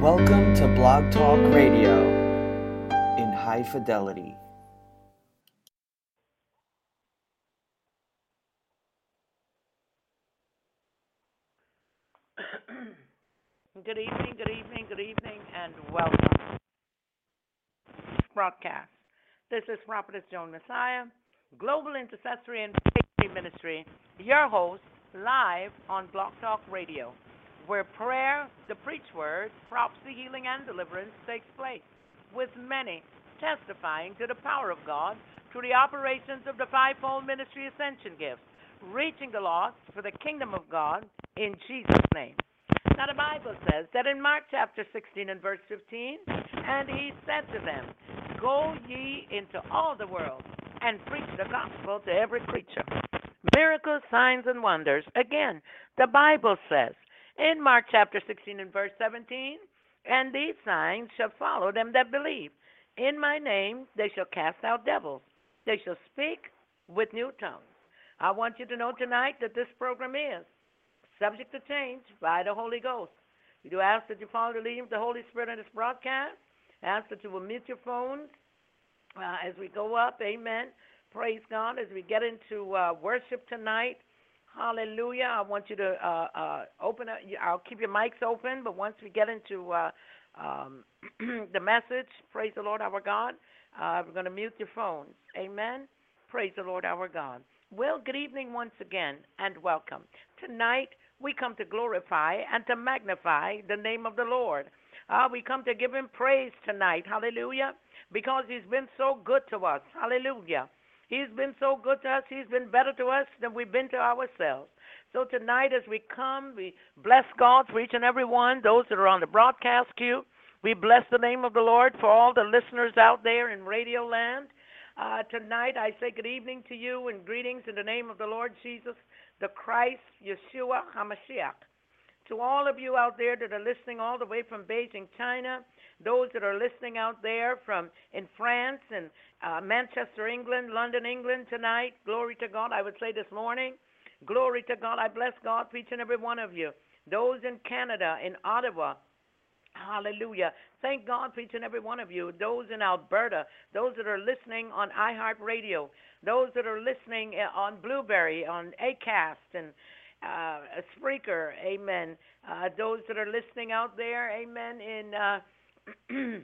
Welcome to Blog Talk Radio in high fidelity. Good evening, good evening, good evening, and welcome. Broadcast. This is Prophetess Joan Massiah, Global Intercessory and Ministry, your host, live on Blog Talk Radio, where prayer, the preach word, prophecy, healing, and deliverance takes place, with many testifying to the power of God through the operations of the fivefold ministry ascension gifts, reaching the lost for the kingdom of God in Jesus' name. Now, the Bible says that in Mark chapter 16 and verse 15, and he said to them, Go ye into all the world and preach the gospel to every creature. Miracles, signs, and wonders. Again, the Bible says in Mark chapter 16 and verse 17, and these signs shall follow them that believe. In my name they shall cast out devils. They shall speak with new tongues. I want you to know tonight that this program is subject to change by the Holy Ghost. We do ask that you follow the leading of the Holy Spirit in this broadcast. Ask that you will mute your phones uh, as we go up. Amen. Praise God. As we get into uh, worship tonight. Hallelujah. I want you to uh, uh open up. I'll keep your mics open, but once we get into uh, um, the message, praise the Lord our God, uh, we're going to mute your phones. Amen. Praise the Lord our God. Well, good evening once again, and welcome. Tonight, we come to glorify and to magnify the name of the Lord. Uh, we come to give him praise tonight. Hallelujah. Because he's been so good to us. Hallelujah. He's been so good to us. He's been better to us than we've been to ourselves. So tonight, as we come, we bless God for each and every one, those that are on the broadcast queue. We bless the name of the Lord for all the listeners out there in Radio Land. Uh, tonight, I say good evening to you and greetings in the name of the Lord Jesus the Christ, Yeshua HaMashiach. To all of you out there that are listening all the way from Beijing, China, those that are listening out there from in France and uh, Manchester, England, London, England tonight, glory to God. I would say this morning, glory to God. I bless God for each and every one of you. Those in Canada, in Ottawa, Hallelujah. Thank God for each and every one of you. Those in Alberta, those that are listening on iHeartRadio, those that are listening uh, on Blubrry, on Acast, and uh, Spreaker, amen. Uh, those that are listening out there, amen, in uh,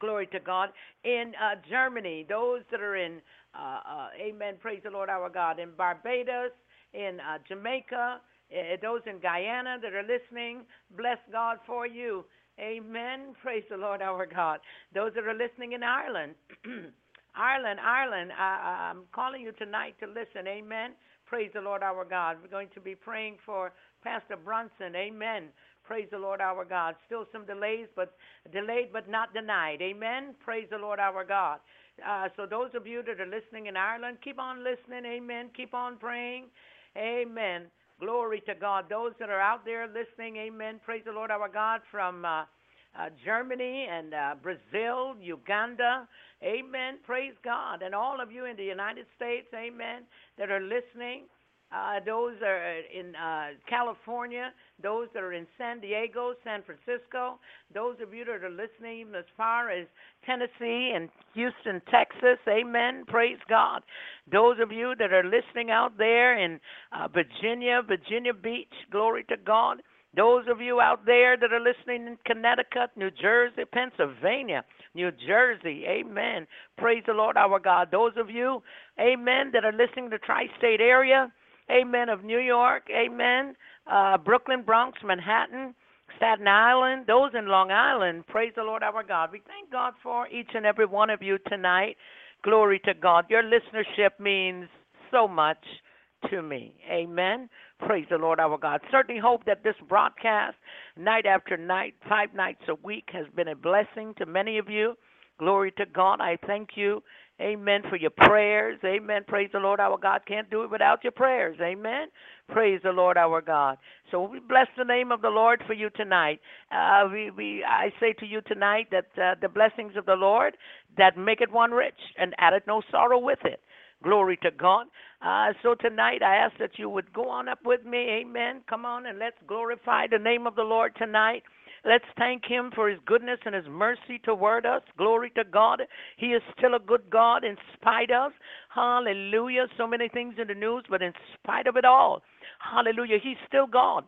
glory to God, in uh, Germany, those that are in, uh, uh, amen, praise the Lord our God, in Barbados, in uh, Jamaica, uh, those in Guyana that are listening, bless God for you. Amen. Praise the Lord our God. Those that are listening in Ireland, Ireland, Ireland, I, I'm calling you tonight to listen. Amen. Praise the Lord our God. We're going to be praying for Pastor Brunson. Amen. Praise the Lord our God. Still some delays, but delayed but not denied. Amen. Praise the Lord our God. Uh, so those of you that are listening in Ireland, keep on listening. Amen. Keep on praying. Amen. Glory to God. Those that are out there listening, amen. Praise the Lord our God from uh, uh, Germany and uh, Brazil, Uganda, amen. Praise God. And all of you in the United States, amen, that are listening. Uh, those are in uh, California, those that are in San Diego, San Francisco, those of you that are listening as far as Tennessee and Houston, Texas, amen. Praise God. Those of you that are listening out there in uh, Virginia, Virginia Beach, glory to God. Those of you out there that are listening in Connecticut, New Jersey, Pennsylvania, New Jersey, amen. Praise the Lord our God. Those of you, amen, that are listening to the tri state area, amen, of New York, amen, uh, Brooklyn, Bronx, Manhattan, Staten Island, those in Long Island, praise the Lord our God. We thank God for each and every one of you tonight. Glory to God. Your listenership means so much to me. Amen. Praise the Lord our God. Certainly hope that this broadcast, night after night, five nights a week, has been a blessing to many of you. Glory to God. I thank you Amen. For your prayers. Amen. Praise the Lord our God. Can't do it without your prayers. Amen. Praise the Lord our God. So we bless the name of the Lord for you tonight. Uh, we, we, I say to you tonight that uh, the blessings of the Lord that make it one rich and added no sorrow with it. Glory to God. Uh, so tonight I ask that you would go on up with me. Amen. Come on and let's glorify the name of the Lord tonight. Let's thank Him for His goodness and His mercy toward us. Glory to God. He is still a good God in spite of. Hallelujah. So many things in the news, but in spite of it all, hallelujah, He's still God.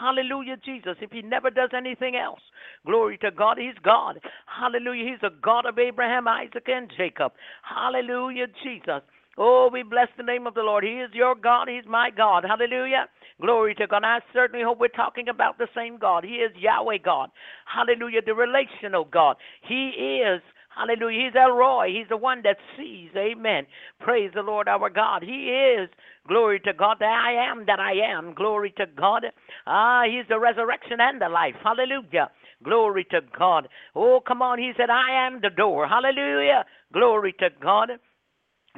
Hallelujah, Jesus. If he never does anything else, glory to God, he's God. Hallelujah. He's a God of Abraham, Isaac, and Jacob. Hallelujah, Jesus. Oh, we bless the name of the Lord. He is your God. He's my God. Hallelujah. Glory to God. I certainly hope we're talking about the same God. He is Yahweh God. Hallelujah. The relational God. He is Hallelujah. He's El Roi. He's the one that sees. Amen. Praise the Lord our God. He is. Glory to God. That I am that I am. Glory to God. Ah, He's the resurrection and the life. Hallelujah. Glory to God. Oh, come on. He said, I am the door. Hallelujah. Glory to God.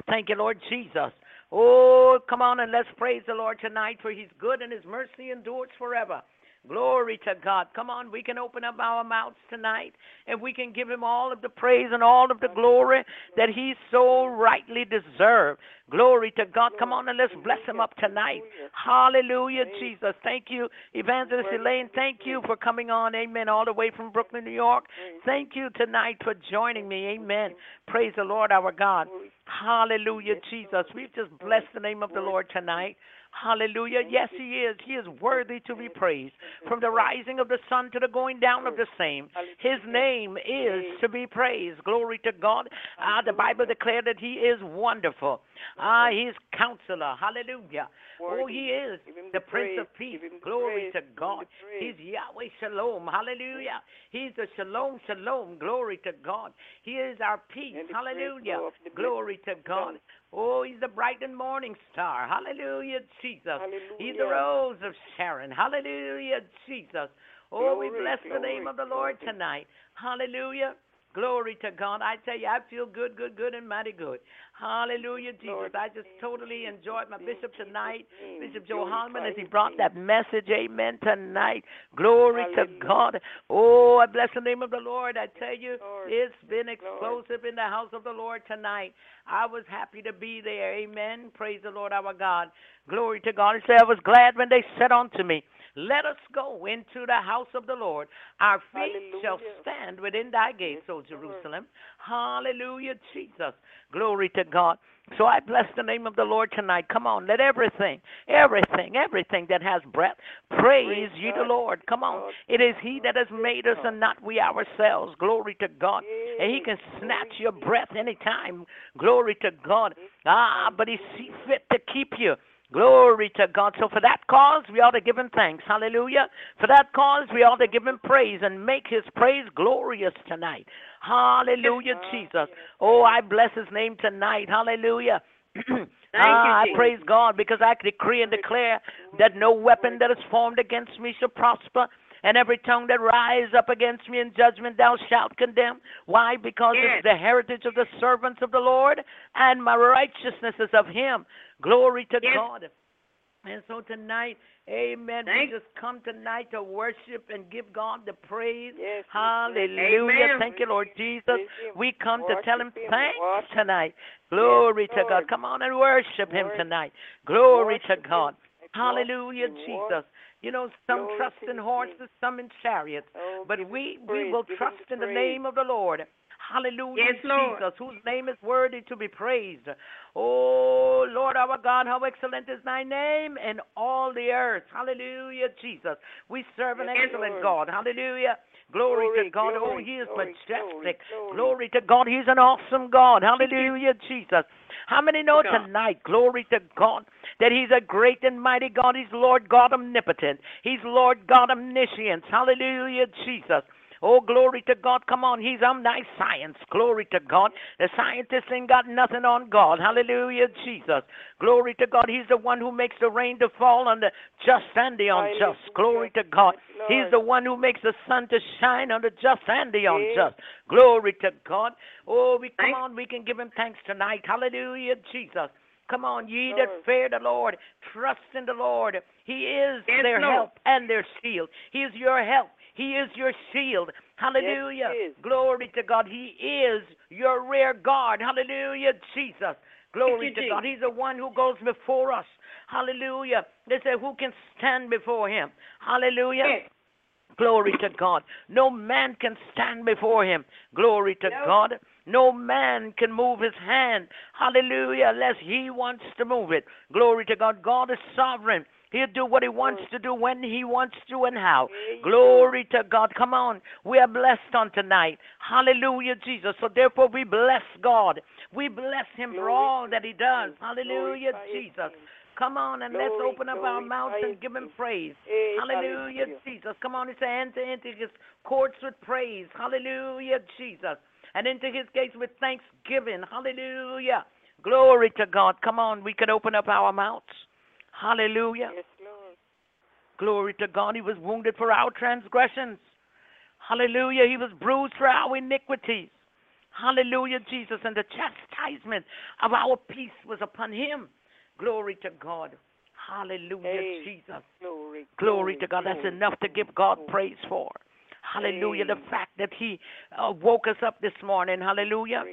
Thank you, Lord Jesus. Oh, come on and let's praise the Lord tonight, for He's good and His mercy endures forever. Glory to God. Come on, we can open up our mouths tonight and we can give him all of the praise and all of the glory that he so rightly deserves. Glory to God. Come on and let's bless him up tonight. Hallelujah, Jesus. Thank you, Evangelist Elaine. Thank you for coming on. Amen. All the way from Brooklyn, New York. Thank you tonight for joining me. Amen. Praise the Lord our God. Hallelujah, Jesus. We've just blessed the name of the Lord tonight. Hallelujah. Yes, He is. He is worthy to be praised. From the rising of the sun to the going down of the same, His name is to be praised. Glory to God. Ah, the Bible declared that He is wonderful. Ah, He is counselor. Hallelujah. Oh, He is the Prince of Peace. Glory to God. He's Yahweh Shalom. Hallelujah. He's the Shalom Shalom. Glory to God. He is our peace. Hallelujah. Glory to God. Oh, he's the bright and morning star. Hallelujah, Jesus. Hallelujah. He's the rose of Sharon. Hallelujah, Jesus. Oh, we Glory, bless the name of the Lord glory. tonight. Hallelujah. Glory to God. I tell you, I feel good, good, good, and mighty good. Hallelujah, Jesus. Lord, I just totally enjoyed my bishop tonight. Bishop Joe Holman, as he brought that message. Amen. Tonight. Glory to God. Oh, I bless the name of the Lord. I tell you, it's been explosive in the house of the Lord tonight. I was happy to be there. Amen. Praise the Lord our God. Glory to God. He said, I was glad when they said unto me, Let us go into the house of the Lord. Our feet shall stand within thy gates, Yes, O Lord. Jerusalem. Hallelujah, Jesus. Glory to God. So I bless the name of the Lord tonight. Come on, let everything, everything, everything that has breath praise Praise ye the Lord. Come on. It is He that has made us and not we ourselves. Glory to God. And He can snatch your breath anytime. Glory to God. Ah, but He see fit to keep you. Glory to God. So for that cause, we ought to give him thanks. Hallelujah. For that cause, we ought to give him praise and make his praise glorious tonight. Hallelujah, Ah, Jesus. yes. Oh, I bless his name tonight. Hallelujah. you, ah, I praise God because I decree and declare that no weapon that is formed against me shall prosper, and every tongue that rise up against me in judgment thou shalt condemn. Why? Because Yes. it's the heritage of the servants of the Lord, and my righteousness is of him. Glory to Yes. God. And so tonight, amen, Thank- we just come tonight to worship and give God the praise. Yes, Hallelujah. Amen. Thank you, Lord Jesus. We come to tell him Worship him. thanks Worship. tonight. Glory to God. Come on and worship him tonight. Glory Worship to. God. Worship Hallelujah, him. Jesus. You know, some Glory trust in horses, name. some in chariots. Oh, But we the we will trust in the name of the Lord. Hallelujah, Yes, Lord. Jesus, whose name is worthy to be praised. Oh, Lord our God, how excellent is thy name in all the earth. Hallelujah, Jesus. We serve an Yes, excellent Lord. God. Hallelujah. Glory, Glory, to God. oh, he is glory, majestic. glory, glory. Glory to God. He's an awesome God. Hallelujah, Jesus. How many know God. tonight, glory to God, that He's a great and mighty God? He's Lord God omnipotent. He's Lord God omniscient. Hallelujah, Jesus. Oh, glory to God. Come on. He's omniscience. Glory to God. The scientists ain't got nothing on God. Hallelujah, Jesus. Glory to God. He's the one who makes the rain to fall on the just and the unjust. Glory to God. He's the one who makes the sun to shine on the just and the unjust. Glory to God. Oh, we come on. We can give him thanks tonight. Hallelujah, Jesus. Come on, ye Lord. that fear the Lord, trust in the Lord. He is Yes, their Lord. help and their shield. He is your help. He is your shield. Hallelujah. He is. Glory to God. He is your rear guard. Hallelujah, Jesus. Glory to. God. He's the one who goes before us. Hallelujah. They say, Who can stand before him? Hallelujah. Yes. Glory to God. No man can stand before him. Glory to Nope. God. No man can move his hand. Hallelujah. Unless he wants to move it. Glory to God. God is sovereign. He'll do what he wants to do when he wants to and how. Glory to God. Come on. We are blessed on tonight. Hallelujah, Jesus. So therefore we bless God. We bless him for all that he does. Hallelujah, Jesus. Come on and let's open up our mouths and give him praise. Hey, Hallelujah, hallelujah. Jesus. Come on, it's enter into his courts with praise. Hallelujah, Jesus. And into his gates with thanksgiving. Hallelujah. Glory to God. Come on, we can open up our mouths. Hallelujah. Yes, Lord. Glory to God. He was wounded for our transgressions. Hallelujah. He was bruised for our iniquities. Hallelujah, Jesus. And the chastisement of our peace was upon him. Glory to God. Hallelujah, Hey. Jesus. Glory. Glory to God. That's glory, enough to give God praise for. Hallelujah. The fact that He uh, woke us up this morning. Hallelujah.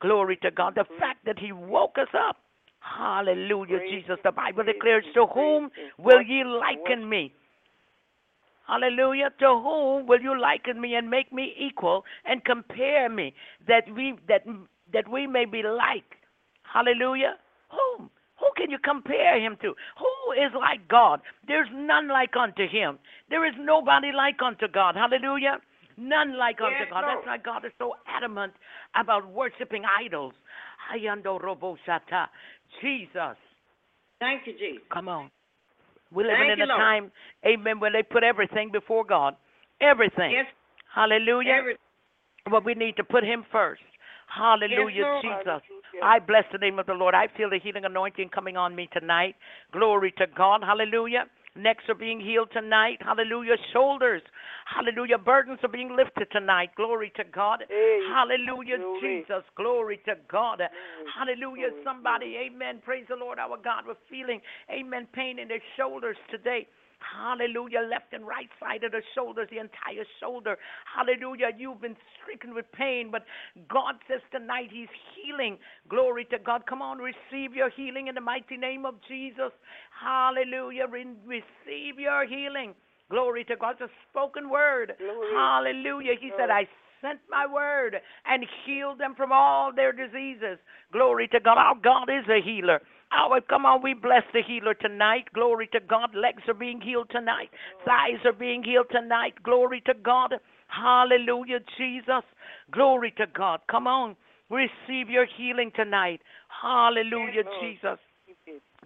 Glory to God. The fact that He woke us up. Hallelujah, Praise Jesus. The Bible declares, To whom will ye liken me? Hallelujah. To whom will you liken me and make me equal and compare me that we that that we may be like? Hallelujah. Whom? Who can you compare him to? Who is like God? There's none like unto him. There is nobody like unto God. Hallelujah. None like unto God. Lord. That's why God is so adamant about worshiping idols. Hayando robo shata. Jesus. Thank you, Jesus. Come on. We're living Thank in a Lord. time, amen, where they put everything before God. Everything. Yes, Hallelujah. every, but we need to put Him first. Hallelujah, Yes, Jesus. Hallelujah. I bless the name of the Lord. I feel the healing anointing coming on me tonight. Glory to God. Hallelujah. Necks are being healed tonight. Hallelujah. Shoulders. Hallelujah. Burdens are being lifted tonight. Glory to God. Hey, Hallelujah, glory. Jesus. Glory to God. Hallelujah. glory, Somebody, amen. Praise the Lord our God. We're feeling, amen, pain in their shoulders today. Hallelujah. Left and right side of the shoulders, the entire shoulder. Hallelujah. You've been stricken with pain, but God says tonight He's healing. Glory to God. Come on, receive your healing in the mighty name of Jesus. Hallelujah. Re- receive your healing. Glory to God. It's a spoken word. Glory. Hallelujah. He said, I sent my word and healed them from all their diseases. Glory to God. Our God is a healer. Come on, we bless the healer tonight. Glory to God. Legs are being healed tonight. Thighs are being healed tonight. Glory to God. Hallelujah, Jesus. Glory to God. Come on. Receive your healing tonight. Hallelujah, Jesus.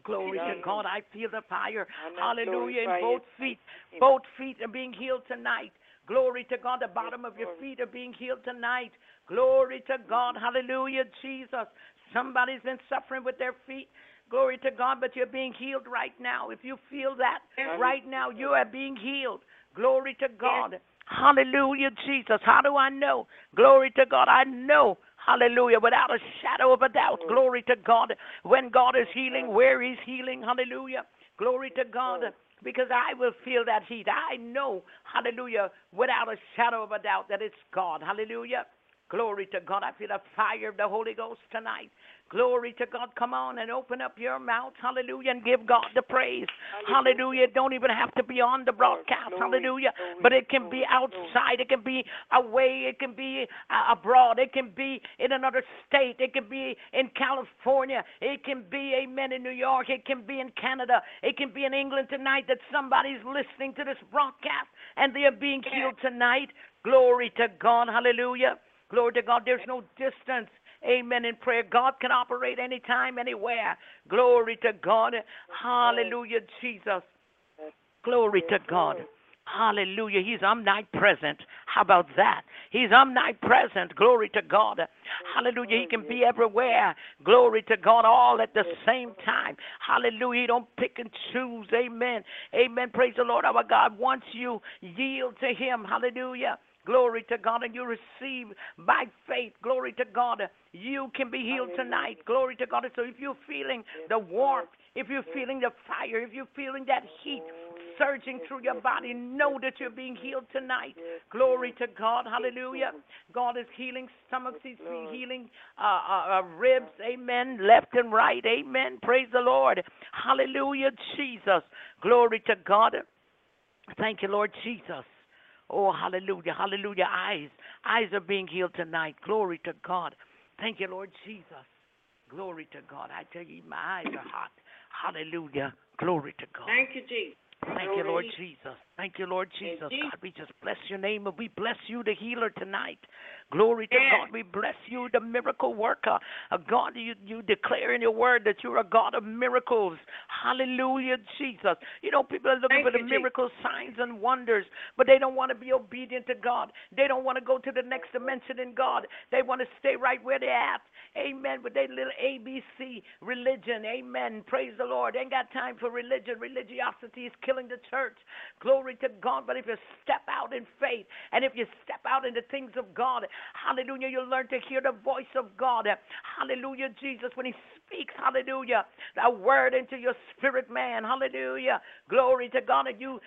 Glory to God. I feel the fire. Hallelujah. In both feet. Both feet are being healed tonight. Glory to God. The bottom of your feet are being healed tonight. Glory to God. Hallelujah, Jesus. Somebody's been suffering with their feet. Glory to God, but you're being healed right now. If you feel that Yes. right now, you are being healed. Glory to God. Hallelujah, Jesus. How do I know? Glory to God. I know. Hallelujah. Without a shadow of a doubt. Glory to God. When God is healing, where He's healing. Hallelujah. Glory to God. Because I will feel that heat. I know, hallelujah, without a shadow of a doubt that it's God. Hallelujah. Glory to God. I feel the fire of the Holy Ghost tonight. Glory to God. Come on and open up your mouth. Hallelujah. And give God the praise. Hallelujah. It don't even have to be on the broadcast. Hallelujah. But it can be outside. It can be away. It can be uh, abroad. It can be in another state. It can be in California. It can be, amen, in New York. It can be in Canada. It can be in England tonight that somebody's listening to this broadcast and they are being healed tonight. Glory to God. Hallelujah. Glory to God. There's no distance. Amen. In prayer, God can operate anytime, anywhere. Glory to God. Hallelujah, Jesus. Glory to God. Hallelujah. He's omnipresent. How about that? He's omnipresent. Glory to God. Hallelujah. He can be everywhere. Glory to God all at the same time. Hallelujah. He don't pick and choose. Amen. Amen. Praise the Lord our God. Once you yield to him, hallelujah. Glory to God, and you receive by faith. Glory to God. You can be healed tonight. Glory to God. So if you're feeling the warmth, if you're feeling the fire, if you're feeling that heat surging through your body, know that you're being healed tonight. Glory to God. Hallelujah. God is healing stomachs. He's healing uh, uh, uh, ribs. Amen. Left and right. Amen. Praise the Lord. Hallelujah, Jesus. Glory to God. Thank you, Lord Jesus. Oh, hallelujah, hallelujah. Eyes, eyes are being healed tonight. Glory to God. Thank you, Lord Jesus. Glory to God. I tell you, my eyes are hot. Hallelujah. Glory to God. Thank you, Jesus. Thank you, Lord Jesus. Thank you, Lord Jesus. Jesus. God, we just bless your name and we bless you, the healer, tonight. Glory to Yes. God. We bless you, the miracle worker. Uh, God, you, you declare in your word that you're a God of miracles. Hallelujah, Jesus. You know, people are looking Thank for the Jesus. miracles, signs, and wonders, but they don't want to be obedient to God. They don't want to go to the next dimension in God. They want to stay right where they're at. Amen. With their little ABC religion. Amen. Praise the Lord. Ain't got time for religion. Religiosity is killing the church. Glory to God. But if you step out in faith and if you step out in the things of God, hallelujah, you'll learn to hear the voice of God. Hallelujah, Jesus, when He speaks, hallelujah, that word into your spirit, man. Hallelujah. Glory to God. And you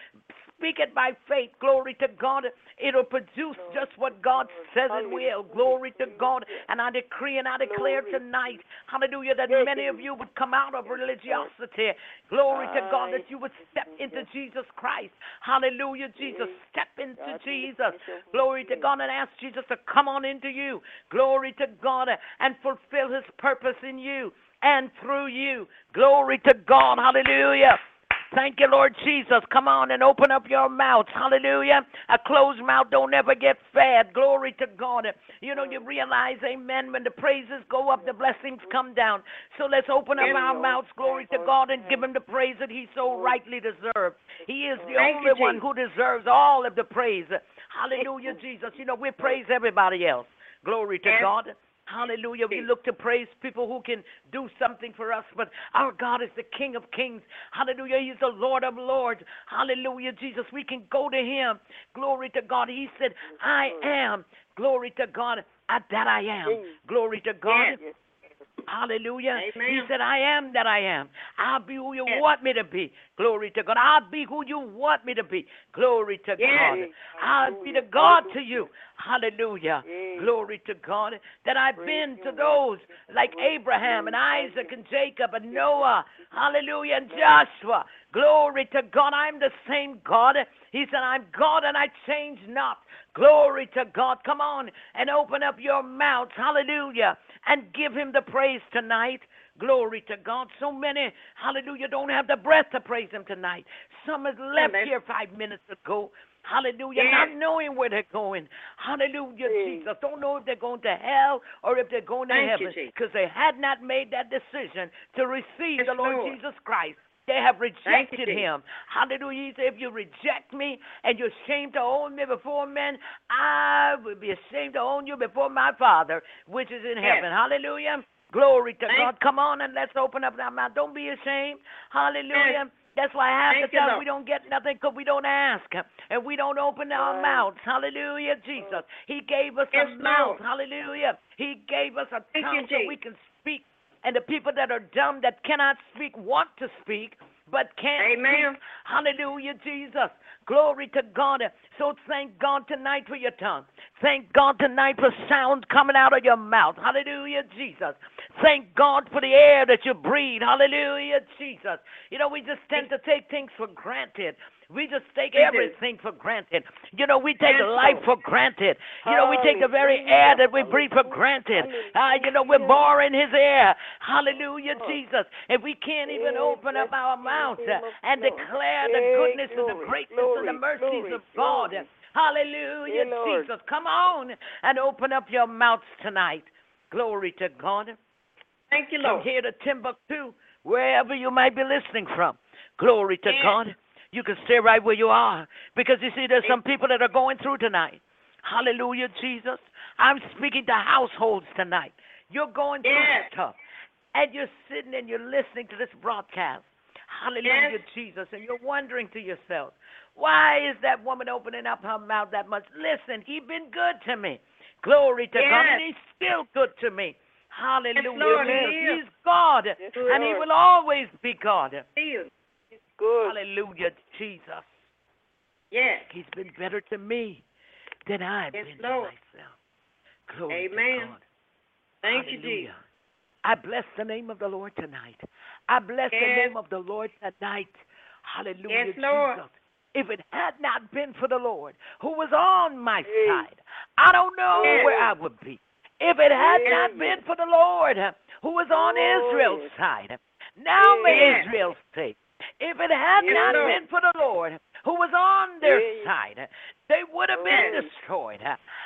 speak it by faith. Glory to God. It'll produce just what God says it will. Glory to God. And I decree and I declare tonight, hallelujah, that many of you would come out of religiosity. Glory to God, that you would step into Jesus Christ. Hallelujah, Jesus. Step into Jesus. Glory to God and ask Jesus to come on into you. Glory to God and fulfill his purpose in you and through you. Glory to God. Hallelujah. Thank you, Lord Jesus. Come on and open up your mouths. Hallelujah. A closed mouth don't ever get fed. Glory to God. You know, you realize, amen, when the praises go up, the blessings come down. So let's open up our mouths, glory to God, and give him the praise that he so rightly deserves. He is the Thank only you, one who deserves all of the praise. Hallelujah, Jesus. You know, we praise everybody else. Glory to. God. Hallelujah. We look to praise people who can do something for us, but our God is the King of Kings. Hallelujah. He's the Lord of Lords. Hallelujah, Jesus. We can go to Him. Glory to God. He said, I am. Glory to God. uh, That I am. Glory to God. Yes. Hallelujah. Amen. He said, I am that I am. I'll be who you Yes. want me to be. Glory to God. I'll be who you want me to be. Glory to Yes. God. I'll be the God to you. Hallelujah. Glory to God. That I've been to those like Abraham and Isaac and Jacob and Noah. Hallelujah. And Joshua. Glory to God. I'm the same God. He said, I'm God and I change not. Glory to God. Come on and open up your mouths. Hallelujah. And give him the praise tonight. Glory to God. So many, hallelujah, don't have the breath to praise him tonight. Some has left Amen. here five minutes ago. Hallelujah. Yes. Not knowing where they're going. Hallelujah, Jesus. Don't know if they're going to hell or if they're going to Thank heaven. Because they had not made that decision to receive Yes, the Lord, Lord. Jesus Christ. They have Thank you, rejected him. Hallelujah. He said, if you reject me and you're ashamed to own me before men, I will be ashamed to own you before my Father, which is in heaven. Hallelujah. Glory to Thank- God. Come on and let's open up our mouth. Don't be ashamed. Hallelujah. That's why half Thank the time we don't get nothing because we don't ask and we don't open our mouths. Hallelujah, Jesus. He gave us a Yes, mouth. Hallelujah. He gave us a Thank tongue so we can speak. And the people that are dumb that cannot speak want to speak but can't Amen. speak. Hallelujah, Jesus. Glory to God. So thank God tonight for your tongue. Thank God tonight for sound coming out of your mouth. Hallelujah, Jesus. Thank God for the air that you breathe. Hallelujah, Jesus. You know, we just tend to take things for granted. We just take We do. everything for granted. You know, we take Yes, life Lord. for granted. You know, we take the very air that we breathe for granted. Uh, you know, we're born His air. Hallelujah, Jesus. And we can't even open up our mouth uh, and declare the goodness and the greatness and the mercies of God. Hallelujah, Jesus. Come on and open up your mouths tonight. Glory to God. Thank you, Lord. From Lord. here to Timbuktu, wherever you might be listening from. Glory to God. You can stay right where you are. Because you see, there's some people that are going through tonight. Hallelujah, Jesus. I'm speaking to households tonight. You're going through Yes. stuff. And you're sitting and you're listening to this broadcast. Hallelujah, Yes. Jesus. And you're wondering to yourself, why is that woman opening up her mouth that much? Listen, he's been good to me. Glory to God. And he's still good to me. Hallelujah. Lord, he is. He's God. Yes, and he will always be God. Feel. Good. Hallelujah, Jesus. Yes. He's been better to me than I've Yes, been Lord. to myself. Glory Amen. to God. Thank you, Hallelujah. Jesus. I bless the name of the Lord tonight. I bless the name of the Lord tonight. Hallelujah, Yes, Lord. Jesus. if it had not been for the Lord who was on my side, I don't know Yes. where I would be. If it had Yes. not been for the Lord who was on Israel's side, now may Yes. Israel say, if it had Yes, not Lord. been for the Lord who was on their Yes. side, they would have been Yes. destroyed.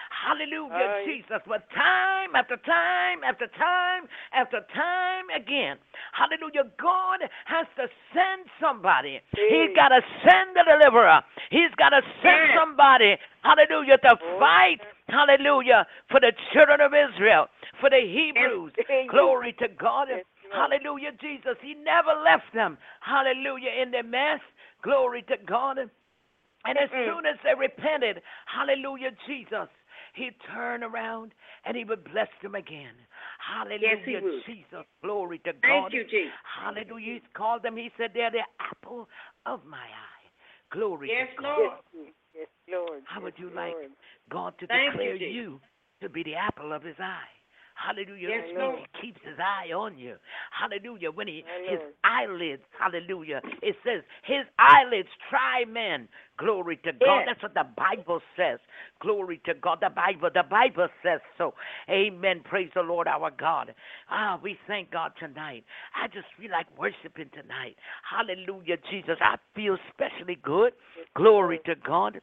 Hallelujah. Jesus. But time after time after time after time again, hallelujah, God has to send somebody. He's got to send a deliverer. He's got to send somebody, hallelujah, to Oh, fight, hallelujah, for the children of Israel, for the Hebrews. Glory to God. Lord. Hallelujah, Jesus. He never left them. Hallelujah, in their mess. Glory to God. And as Mm-mm. soon as they repented, hallelujah, Jesus, he'd turn around and he would bless them again. Hallelujah, Yes, he. Jesus. Glory to God. Thank you, Jesus. Hallelujah. He's called them, he said, they're the apple of my eye. Glory Yes, to God. Lord. Yes, yes, Lord. How would you like God to Thank declare Jesus. you to be the apple of his eye. Hallelujah. Yes, Lord. He keeps his eye on you. Hallelujah. When he his eyelids, hallelujah. It says his eyelids try men. Glory to God. Yes. That's what the Bible says. Glory to God. The Bible, the Bible says so. Amen. Praise the Lord our God. Ah, we thank God tonight. I just feel like worshiping tonight. Hallelujah, Jesus. I feel especially good. Glory to God.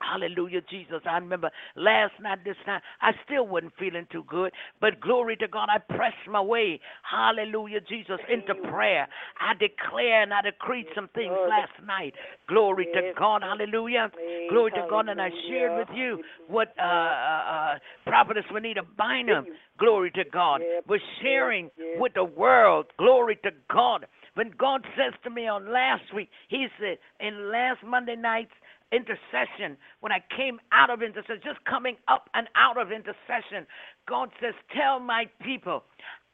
Hallelujah, Jesus. I remember last night, this time, I still wasn't feeling too good, but glory to God, I pressed my way, hallelujah, Jesus, into prayer. I declare and I decreed some things last night. Glory to God, hallelujah. Glory to God, and I shared with you what uh, uh, uh, Prophetess Juanita Bynum, glory to God, was sharing with the world. Glory to God. When God says to me on last week, He said, in last Monday night's intercession, when I came out of intercession, just coming up and out of intercession, God says, Tell my people,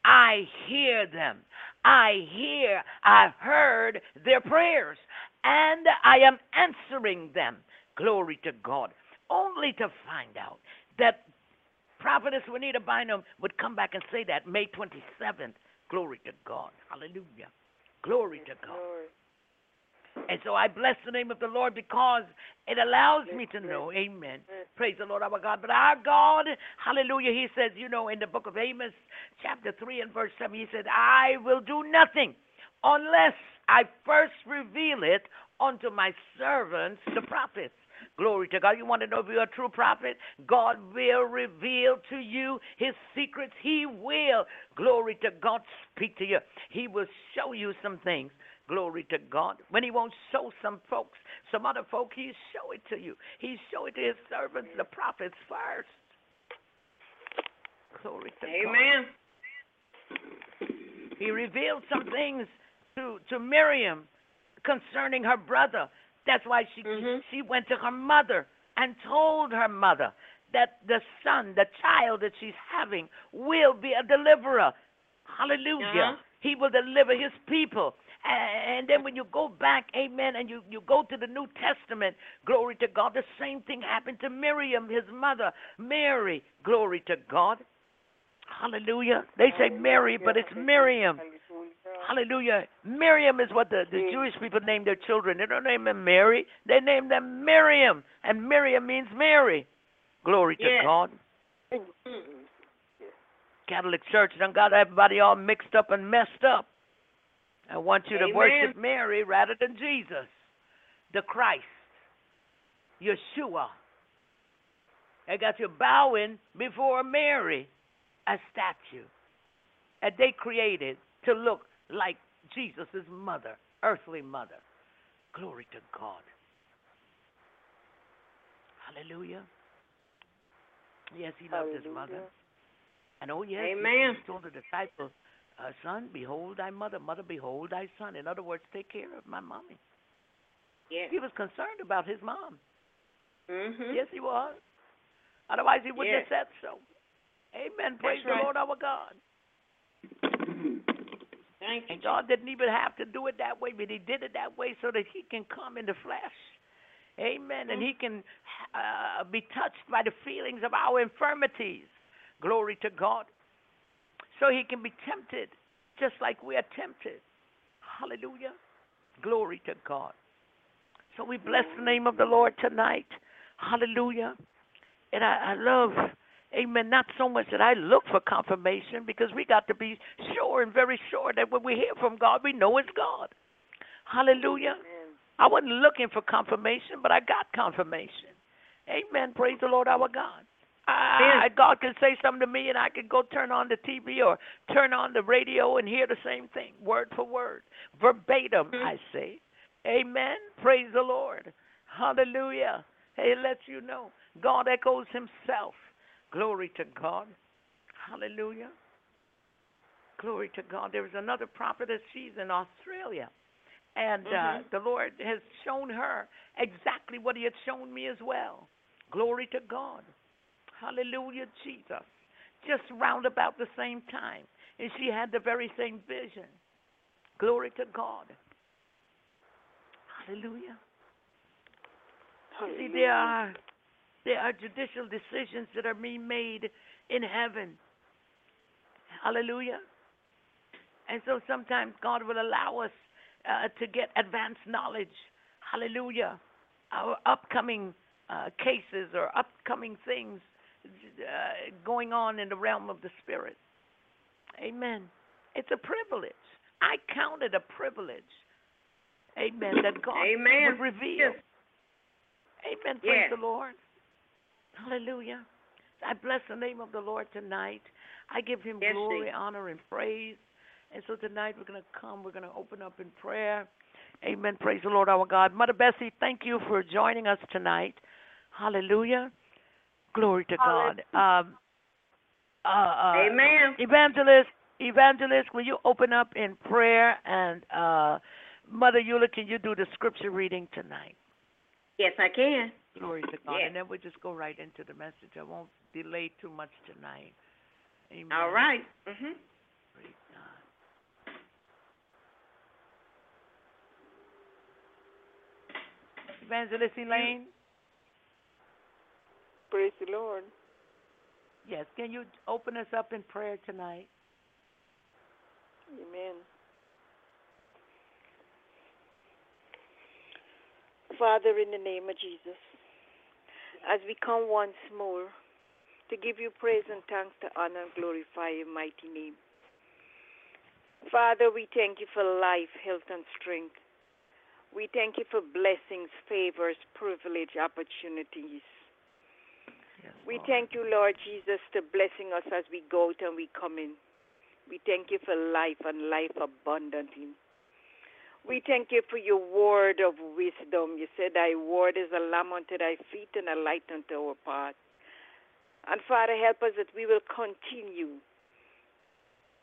I hear them. I hear, I heard their prayers, and I am answering them. Glory to God. Only to find out that Prophetess Juanita Bynum would come back and say that May 27th. Glory to God. Hallelujah. Glory to God. And so I bless the name of the Lord because it allows me to know, amen. Praise the Lord our God. But our God, hallelujah, he says, you know, in the book of Amos, chapter 3 and verse 7, he said, I will do nothing unless I first reveal it unto my servants, the prophets. Glory to God. You want to know if you're a true prophet? God will reveal to you his secrets. He will, glory to God, speak to you. He will show you some things. Glory to God. When he won't show some folks, some other folk, he show it to you. He show it to his servants, the prophets first. Glory to God. Amen. He revealed some things to to Miriam concerning her brother. That's why she Mhm. she went to her mother and told her mother that the son, the child that she's having, will be a deliverer. Hallelujah. Uh-huh. He will deliver his people. And then when you go back, amen, and you, you go to the New Testament, glory to God, the same thing happened to Miriam, his mother, Mary, glory to God. Hallelujah. They say Mary, but it's Miriam. Hallelujah. Miriam is what the, the. Jewish people name their children. They don't name them Mary. They name them Miriam. And Miriam means Mary. Glory to Yes. God. Mm. Catholic Church done got everybody all mixed up and messed up. I want you to Amen. worship Mary rather than Jesus, the Christ, Yeshua. I got you bowing before Mary, a statue that they created to look like Jesus' mother, earthly mother. Glory to God. Hallelujah. Yes, he loved his mother. And oh, yes, Amen. he told the disciples, uh, Son, behold thy mother. Mother, behold thy son. In other words, take care of my mommy. Yes. He was concerned about his mom. Mm-hmm. Yes, he was. Otherwise, he wouldn't Yes. have said so. Amen. Praise the right. Lord our God. Thank you. And God didn't even have to do it that way, but He did it that way so that He can come in the flesh. Amen. And He can uh, be touched by the feelings of our infirmities. Glory to God. So He can be tempted just like we are tempted. Hallelujah. Glory to God. So we bless the name of the Lord tonight. Hallelujah. And I, I love, amen, not so much that I look for confirmation because we got to be sure and very sure that when we hear from God, we know it's God. Hallelujah. I wasn't looking for confirmation, but I got confirmation. Amen. Praise the Lord our God. I, God can say something to me, and I can go turn on the TV or turn on the radio and hear the same thing, word for word, verbatim. Mm-hmm. I say, Amen. Praise the Lord. Hallelujah. Hey, it lets you know God echoes Himself. Glory to God. Hallelujah. Glory to God. There is another prophetess. She's in Australia. And uh, Mhm. the Lord has shown her exactly what He had shown me as well. Glory to God. Hallelujah, Jesus. Just round about the same time. And she had the very same vision. Glory to God. Hallelujah. You See, there are there are judicial decisions that are being made in heaven. Hallelujah. And so sometimes God will allow us uh, to get advanced knowledge. Hallelujah. Our upcoming uh, cases or upcoming things uh, going on in the realm of the spirit. Amen. It's a privilege. I count it a privilege. Amen. That God Amen. would reveal. Yes. Amen. Praise Yes. the Lord. Hallelujah. I bless the name of the Lord tonight. I give him Yes, glory, Jesus. honor, and praise. And so tonight we're going to come. We're going to open up in prayer. Amen. Praise the Lord our God. Mother Bessie, thank you for joining us tonight. Hallelujah. Glory to God. Um, uh, uh, Amen. Evangelist, Evangelist, will you open up in prayer? And uh, Mother Eula, can you do the scripture reading tonight? Yes, I can. Glory to God. Yes. And then we'll just go right into the message. I won't delay too much tonight. Amen. All right. Mhm. Praise God. Evangelist Elaine? Praise the Lord. Yes. Can you open us up in prayer tonight? Amen. Father, in the name of Jesus, as we come once more to give you praise and thanks to honor and glorify your mighty name. Father, we thank you for life, health, and strength. We thank you for blessings, favors, privilege, opportunities. We thank you, Lord Jesus, for blessing us as we go out and we come in. We thank you for life and life abundantly. We thank you for your word of wisdom. You said thy word is a lamp unto thy feet and a light unto our path. And Father, help us that we will continue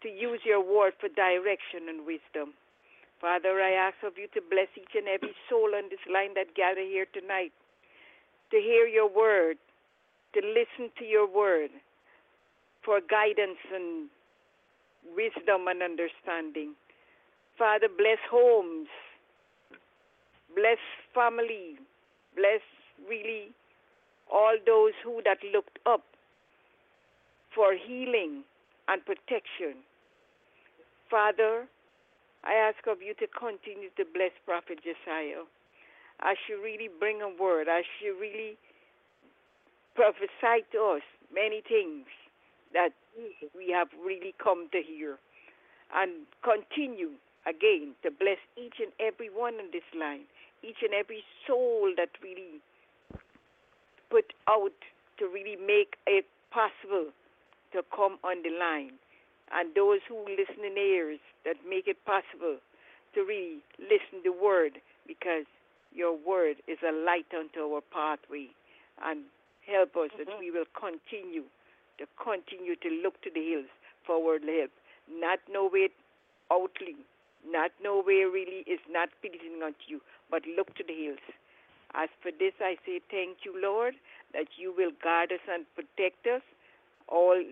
to use your word for direction and wisdom. Father, I ask of you to bless each and every soul on this line that gather here tonight to hear your word, to listen to your word for guidance and wisdom and understanding. Father, bless homes, bless family, bless really all those who that looked up for healing and protection. Father, I ask of you to continue to bless Prophet Josiah as you really bring a word, as you really prophesy to us many things that we have really come to hear. And continue again to bless each and every one on this line, each and every soul that really put out to really make it possible to come on the line, and those who listen in ears that make it possible to really listen the word because your word is a light unto our pathway and help us that mm-hmm. we will continue to continue to look to the hills for our help not know it outly, not know where really is not pleasing unto you, but look to the hills. As for this, I say thank you, Lord, that you will guard us and protect us all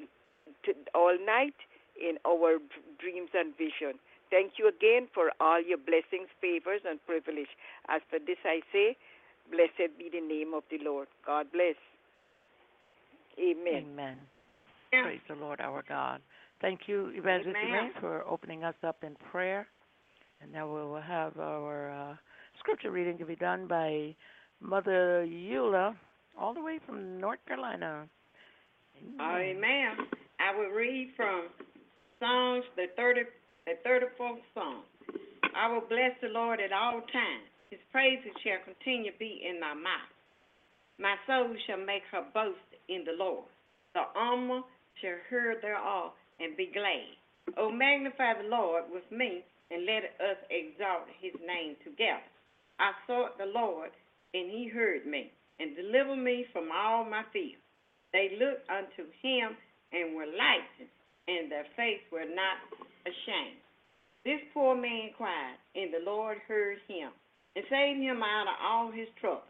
to, all night in our dreams and vision. Thank you again for all your blessings, favors, and privilege. As for this, I say, blessed be the name of the Lord. God bless. Amen. Amen. Yeah. Praise the Lord our God. Thank you, Evangelist Amen. For opening us up in prayer. And now we will have our uh, Scripture reading to be done by Mother Eula, all the way from North Carolina. Amen. I will read from Psalms, the 30, the 34th Psalm. I will bless the Lord at all times. His praises shall continue to be in my mouth. My soul shall make her boast in the Lord. The humble shall hear thereof and be glad. O magnify the Lord with me, and let us exalt his name together. I sought the Lord, and he heard me, and delivered me from all my fears. They looked unto him and were lightened, and their face were not ashamed. This poor man cried, and the Lord heard him, and saved him out of all his trouble.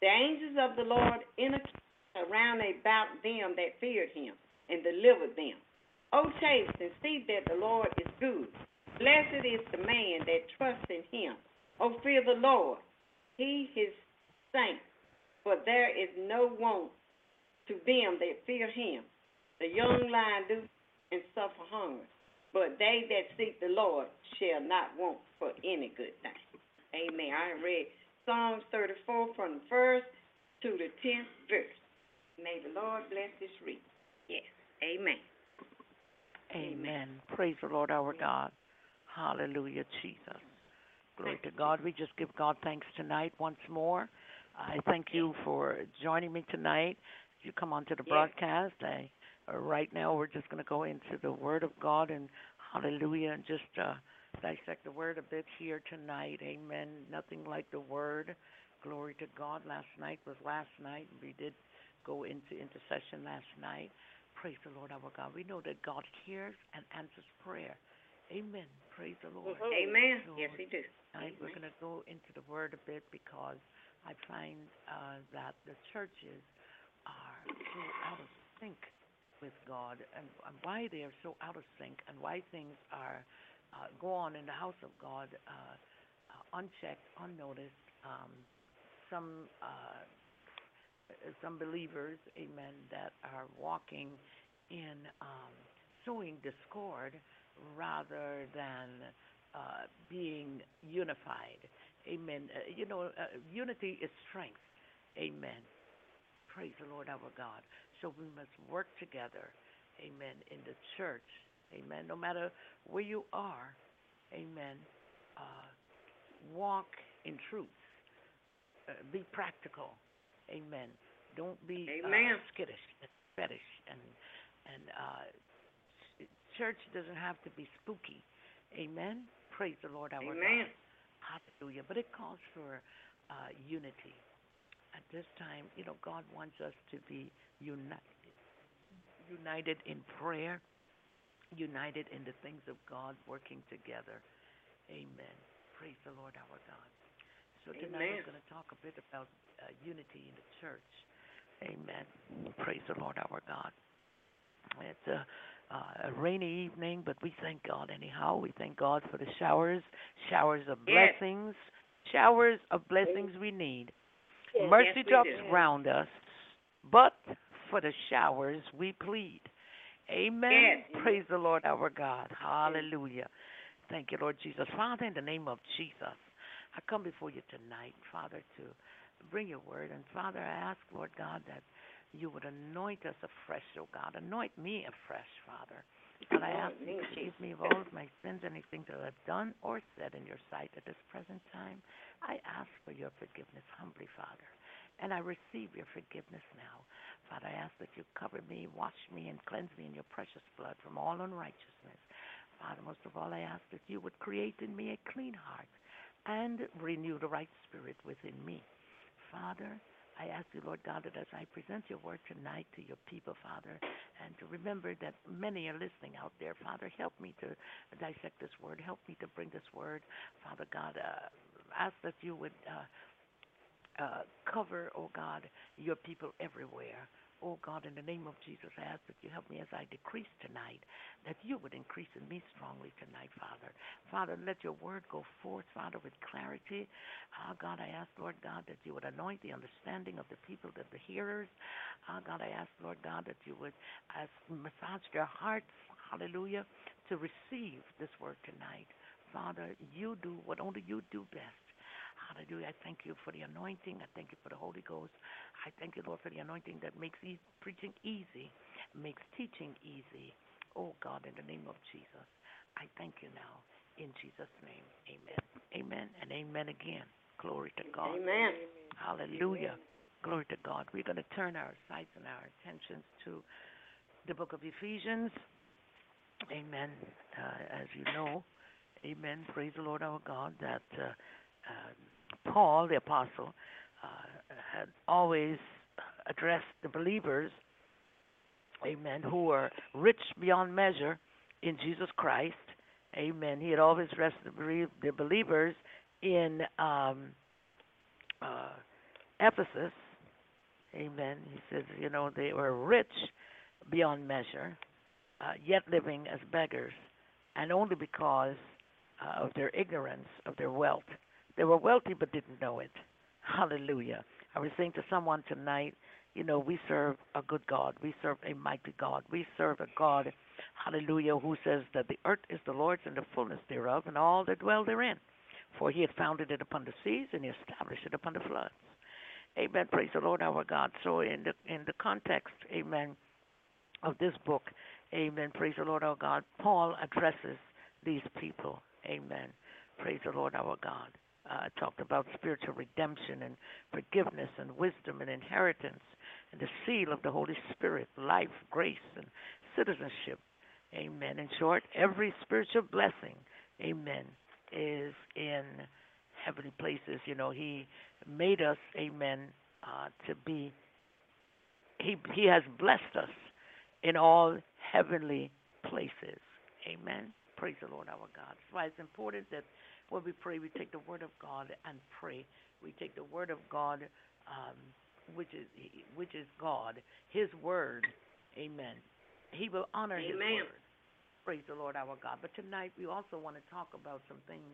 The angels of the Lord encamped around about them that feared him, and delivered them. O taste and see that the Lord is good. Blessed is the man that trusts in him. O fear the Lord, he his saint, for there is no want to them that fear him. The young lion do and suffer hunger, but they that seek the Lord shall not want for any good thing. Amen. I read Psalms 34 from the first to the tenth verse. May the Lord bless this reading. Yes. Amen. Amen. Praise the Lord our God. Hallelujah, Jesus. Glory to God. We just give God thanks tonight once more. I thank you for joining me tonight. You come onto the Yes. broadcast. I, uh, right now, we're just going to go into the Word of God and Hallelujah, and just uh, dissect the Word a bit here tonight. Amen. Nothing like the Word. Glory to God. Last night was last night. We did go into intercession last night. Praise the Lord our God. We know that God hears and answers prayer. Amen. Praise the Lord. Amen. So Yes, he do. Tonight we're going to go into the Word a bit because I find uh, that the churches are so out of sync with God and, and why they are so out of sync and why things are uh, go on in the house of God uh, uh, unchecked, unnoticed. Um, some uh, some believers, amen, that are walking in um, sowing discord rather than uh, being unified. Amen. Uh, you know, uh, unity is strength. Amen. Praise the Lord our God. So we must work together. Amen. In the church. Amen. No matter where you are. Amen. Uh, walk in truth. Uh, be practical. Amen. Don't be Amen. uh, skittish and fetish and and uh, church doesn't have to be spooky. Amen. Praise the Lord our Amen. God. Hallelujah. But it calls for uh, unity. At this time, you know, God wants us to be united, united in prayer, united in the things of God, working together. Amen. Praise the Lord our God. So tonight Amen. we're going to talk a bit about uh, unity in the church. Amen. Praise the Lord our God. It's a, uh, a rainy evening, but we thank God anyhow. We thank God for the showers, showers of Yes. blessings, showers of blessings we need. Yes. Mercy doth round us, but for the showers we plead. Amen. Praise the Lord our God. Hallelujah. Thank you, Lord Jesus. Father, in the name of Jesus, I come before you tonight, Father, to bring your word. And Father, I ask, Lord God, that you would anoint us afresh, oh God. Anoint me afresh, Father. And I ask you to forgive me of all of my sins, anything that I've done or said in your sight at this present time. I ask for your forgiveness humbly, Father. And I receive your forgiveness now. Father, I ask that you cover me, wash me, and cleanse me in your precious blood from all unrighteousness. Father, most of all, I ask that you would create in me a clean heart and renew the right spirit within me. Father, I ask you, Lord God, that as I present your word tonight to your people, Father, and to remember that many are listening out there, Father, help me to dissect this word. Help me to bring this word, Father God. Uh, ask that you would uh, uh, cover, oh God, your people everywhere. Oh God, in the name of Jesus, I ask that you help me as I decrease tonight, that you would increase in me strongly tonight, Father. Father, let your word go forth, Father, with clarity. Ah, God, I ask, Lord God, that you would anoint the understanding of the people, that the hearers. Ah, God, I ask, Lord God, that you would uh, massage their hearts, hallelujah, to receive this word tonight. Father, you do what only you do best. Hallelujah. I thank you for the anointing. I thank you for the Holy Ghost. I thank you, Lord, for the anointing that makes e- preaching easy, makes teaching easy. Oh, God, in the name of Jesus, I thank you now. In Jesus' name, amen. Amen and amen again. Glory to God. Amen. Hallelujah. Glory to God. We're going to turn our sights and our attentions to the book of Ephesians. Amen. Uh, as you know, amen. Praise the Lord our God that uh, Paul, the apostle, uh, had always addressed the believers, amen, who were rich beyond measure in Jesus Christ. Amen. He had always addressed the the believers in um, uh, Ephesus. Amen. He says, you know, they were rich beyond measure, uh, yet living as beggars, and only because uh, of their ignorance of their wealth. They were wealthy but didn't know it. Hallelujah. I was saying to someone tonight, you know, we serve a good God. We serve a mighty God. We serve a God, hallelujah, who says that the earth is the Lord's and the fullness thereof, and all that dwell therein. For he had founded it upon the seas, and he established it upon the floods. Amen. Praise the Lord our God. So in the in the context, amen, of this book, amen. Praise the Lord our God. Paul addresses these people. Amen. Praise the Lord our God. Uh, talked about spiritual redemption and forgiveness and wisdom and inheritance and the seal of the Holy Spirit, life, grace, and citizenship. Amen. In short, every spiritual blessing, amen, is in heavenly places. You know, He made us, amen, uh, to be. He He has blessed us in all heavenly places. Amen. Praise the Lord our God. That's why it's important that when we pray, we take the Word of God and pray. We take the Word of God, um, which is which is God, His Word. Amen. He will honor His Amen. Word. Praise the Lord our God. But tonight we also want to talk about some things.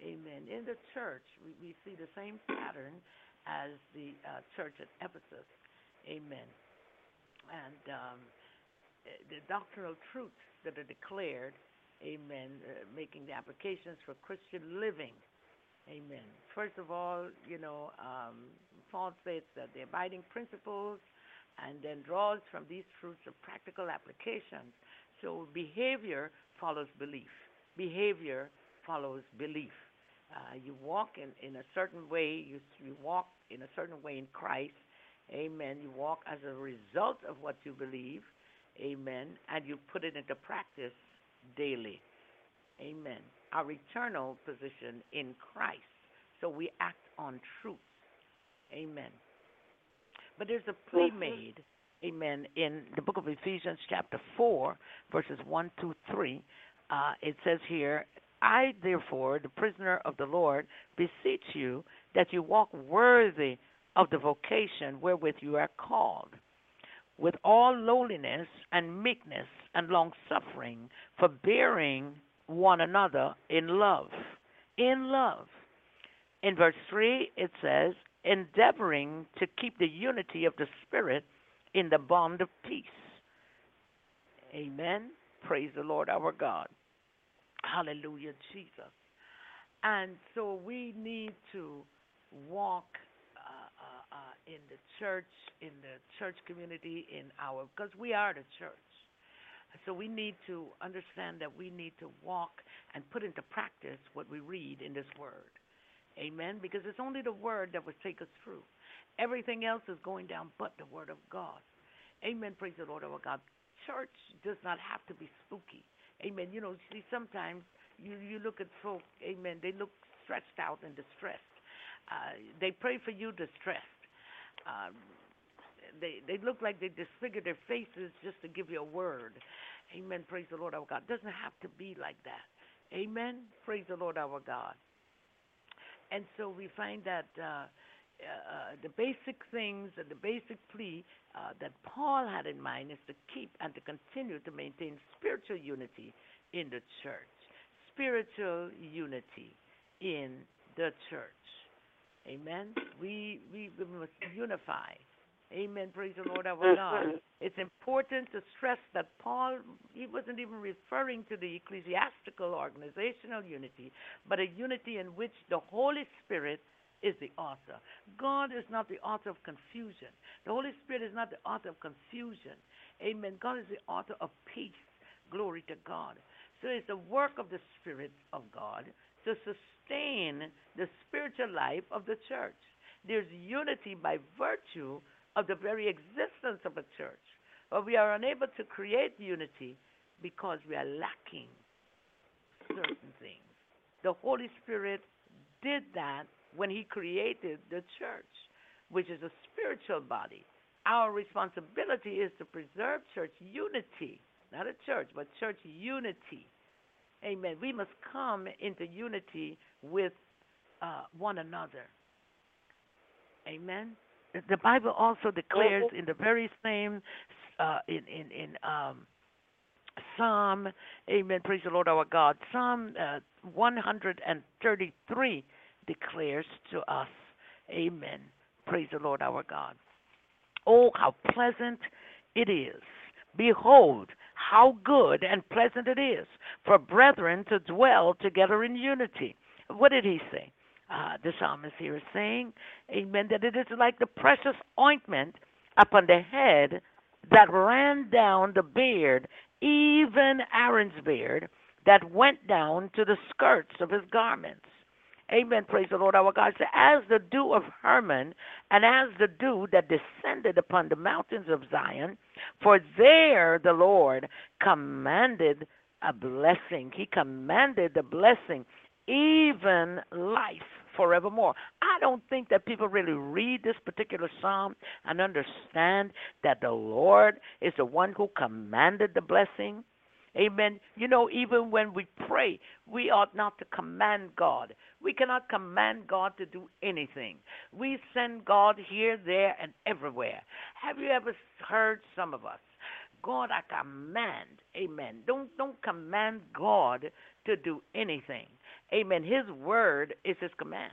Amen. In the church, we, we see the same pattern as the uh, church at Ephesus. Amen. And um, eh, the doctrinal truths that are declared, amen, uh, making the applications for Christian living. Amen. First of all, you know, um, Paul states that the abiding principles and then draws from these fruits of practical applications. So behavior follows belief. Behavior follows belief. Uh, you walk in, in a certain way, you, you walk in a certain way in Christ. Amen. You walk as a result of what you believe. Amen. And you put it into practice daily. Amen. Our eternal position in Christ. So we act on truth. Amen. But there's a plea made, amen, in the book of Ephesians, chapter 4, verses 1, 2, 3. Uh, it says here, I, therefore, the prisoner of the Lord, beseech you that you walk worthy of the vocation wherewith you are called, with all lowliness and meekness and long suffering, forbearing one another in love. In love. In verse 3, it says, endeavoring to keep the unity of the Spirit in the bond of peace. Amen. Praise the Lord our God. Hallelujah, Jesus. And so we need to walk in the church, in the church community, in our, because we are the church. So we need to understand that we need to walk and put into practice what we read in this word. Amen. Because it's only the word that will take us through. Everything else is going down but the word of God. Amen. Praise the Lord our God. Church does not have to be spooky. Amen. You know, see, sometimes you you look at folk. Amen. They look stretched out and distressed. Uh, they pray for you distressed. Um, they they look like they disfigure their faces just to give you a word. Amen. Praise the Lord our God. Doesn't have to be like that. Amen. Praise the Lord our God. And so we find that uh, uh, the basic things and the basic plea uh, that Paul had in mind is to keep and to continue to maintain spiritual unity in the church. Spiritual unity in the church. Amen. We we, we must unify. Amen. Praise the Lord our God. It's important to stress that Paul he wasn't even referring to the ecclesiastical organizational unity, but a unity in which the Holy Spirit is the author. God is not the author of confusion. The Holy Spirit is not the author of confusion. Amen. God is the author of peace. Glory to God. So it's the work of the Spirit of God to sustain the spiritual life of the church. There's unity by virtue of the very existence of a church. But we are unable to create unity because we are lacking certain things. The Holy Spirit did that when He created the church, which is a spiritual body. Our responsibility is to preserve church unity, not a church, but church unity. Amen. We must come into unity with uh, one another. Amen. The Bible also declares in the very same uh, in in in um, Psalm, Amen. Praise the Lord our God. Psalm uh, 133 declares to us, Amen. Praise the Lord our God. Oh, how pleasant it is. Behold, how good and pleasant it is for brethren to dwell together in unity. What did he say? Uh, the psalmist here is saying, Amen, that it is like the precious ointment upon the head that ran down the beard, even Aaron's beard, that went down to the skirts of his garments. Amen. Praise the Lord our God. So as the dew of Hermon, and as the dew that descended upon the mountains of Zion, for there the Lord commanded a blessing. He commanded the blessing, even life forevermore. I don't think that people really read this particular psalm and understand that the Lord is the one who commanded the blessing. Amen. You know, even when we pray, we ought not to command God. We cannot command God to do anything. We send God here, there, and everywhere. Have you ever heard some of us? God, I command. Amen. Don't don't command God to do anything. Amen. His word is his command.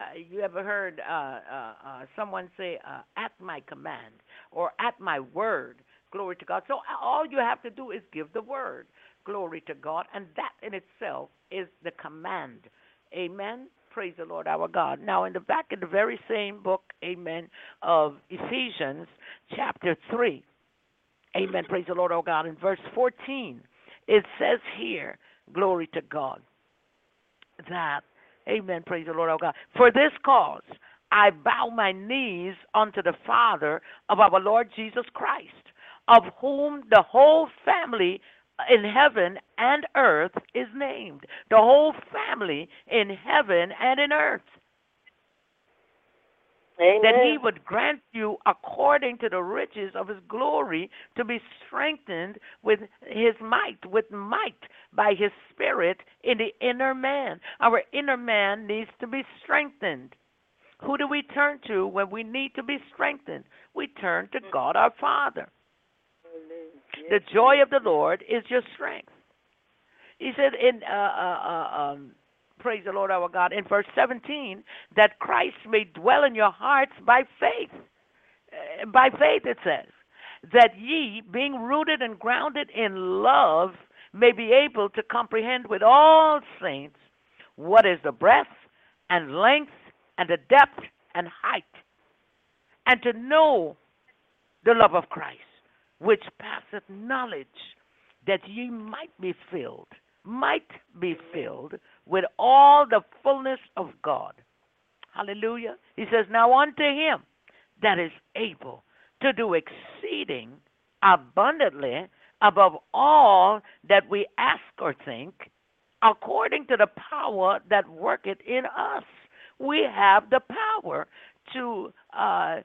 Uh, you ever heard uh, uh, uh, someone say, uh, "At my command" or "At my word"? Glory to God. So uh, all you have to do is give the word. Glory to God, and that in itself is the command. Amen. Praise the Lord our God. Now, in the back of the very same book, Amen, of Ephesians, chapter three. Amen. Praise the Lord our God. In verse fourteen, it says here, "Glory to God." that. Amen. Praise the Lord our God. For this cause I bow my knees unto the Father of our Lord Jesus Christ, of whom the whole family in heaven and earth is named. The whole family in heaven and in earth. Amen. That he would grant you according to the riches of his glory to be strengthened with his might, with might by his spirit in the inner man. Our inner man needs to be strengthened. Who do we turn to when we need to be strengthened? We turn to mm. God our Father. The joy of the Lord is your strength. He said in uh, uh, uh, um, praise the Lord our God, in verse 17, that Christ may dwell in your hearts by faith. Uh, by faith, it says, that ye, being rooted and grounded in love, may be able to comprehend with all saints what is the breadth and length and the depth and height, and to know the love of Christ, which passeth knowledge, that ye might be filled, might be filled with all the fullness of God. Hallelujah. He says, Now unto him that is able to do exceeding abundantly above all that we ask or think, according to the power that worketh in us. We have the power to uh,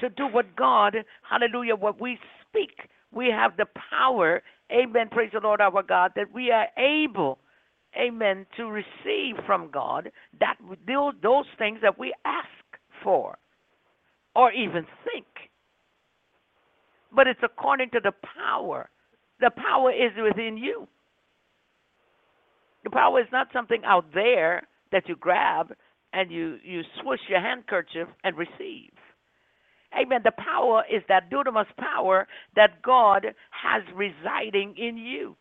to do what God, hallelujah, what we speak. We have the power, amen, praise the Lord our God, that we are able, amen, to receive from God that those things that we ask for or even think. But it's according to the power. The power is within you. The power is not something out there that you grab and you, you swish your handkerchief and receive. Amen. The power is that dunamis power that God has residing in you.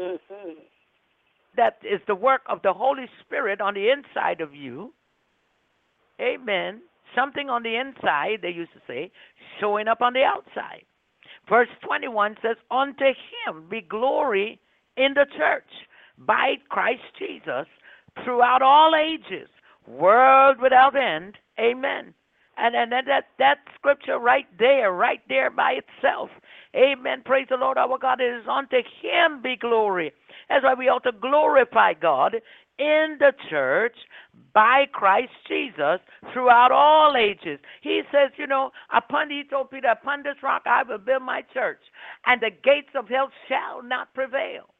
Mm-hmm. that is the work of the Holy Spirit on the inside of you. Amen. Something on the inside, they used to say, showing up on the outside. Verse 21 says, Unto him be glory in the church by Christ Jesus throughout all ages, world without end. Amen. And and that that scripture right there, right there by itself. Amen. Praise the Lord our God. It is unto him be glory. That's why we ought to glorify God in the church by Christ Jesus throughout all ages. He says, you know, upon he told Peter, upon this rock I will build my church, and the gates of hell shall not prevail.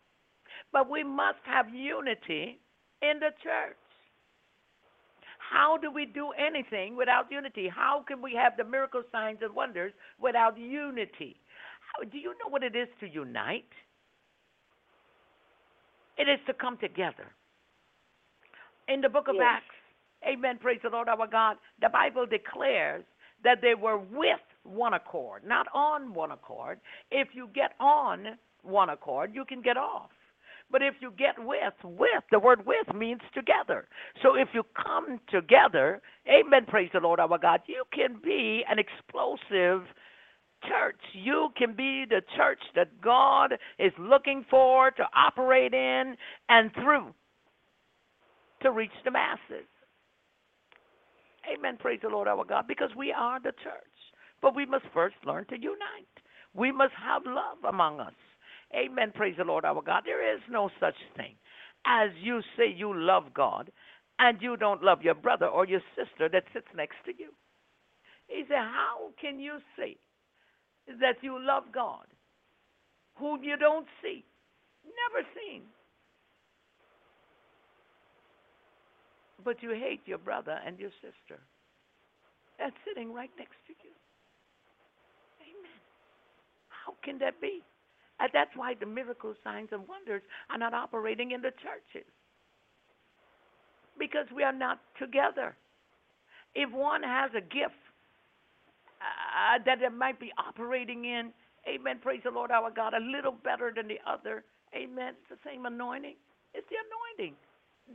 But we must have unity in the church. How do we do anything without unity? How can we have the miracle signs and wonders without unity? How, do you know what it is to unite? It is to come together. In the book of Yes. Acts, amen, praise the Lord our God, the Bible declares that they were with one accord, not on one accord. If you get on one accord, you can get off. But if you get with, with, the word with means together. So if you come together, amen, praise the Lord our God, you can be an explosive church. You can be the church that God is looking for to operate in and through to reach the masses. Amen. Praise the Lord our God. Because we are the church. But we must first learn to unite. We must have love among us. Amen. Praise the Lord our God. There is no such thing as you say you love God and you don't love your brother or your sister that sits next to you. He said, How can you say that you love God whom you don't see? Never seen. But you hate your brother and your sister. That's sitting right next to you. Amen. How can that be? And that's why the miracles, signs, and wonders are not operating in the churches. Because we are not together. If one has a gift uh, that it might be operating in, amen, praise the Lord our God, a little better than the other, amen, it's the same anointing. It's the anointing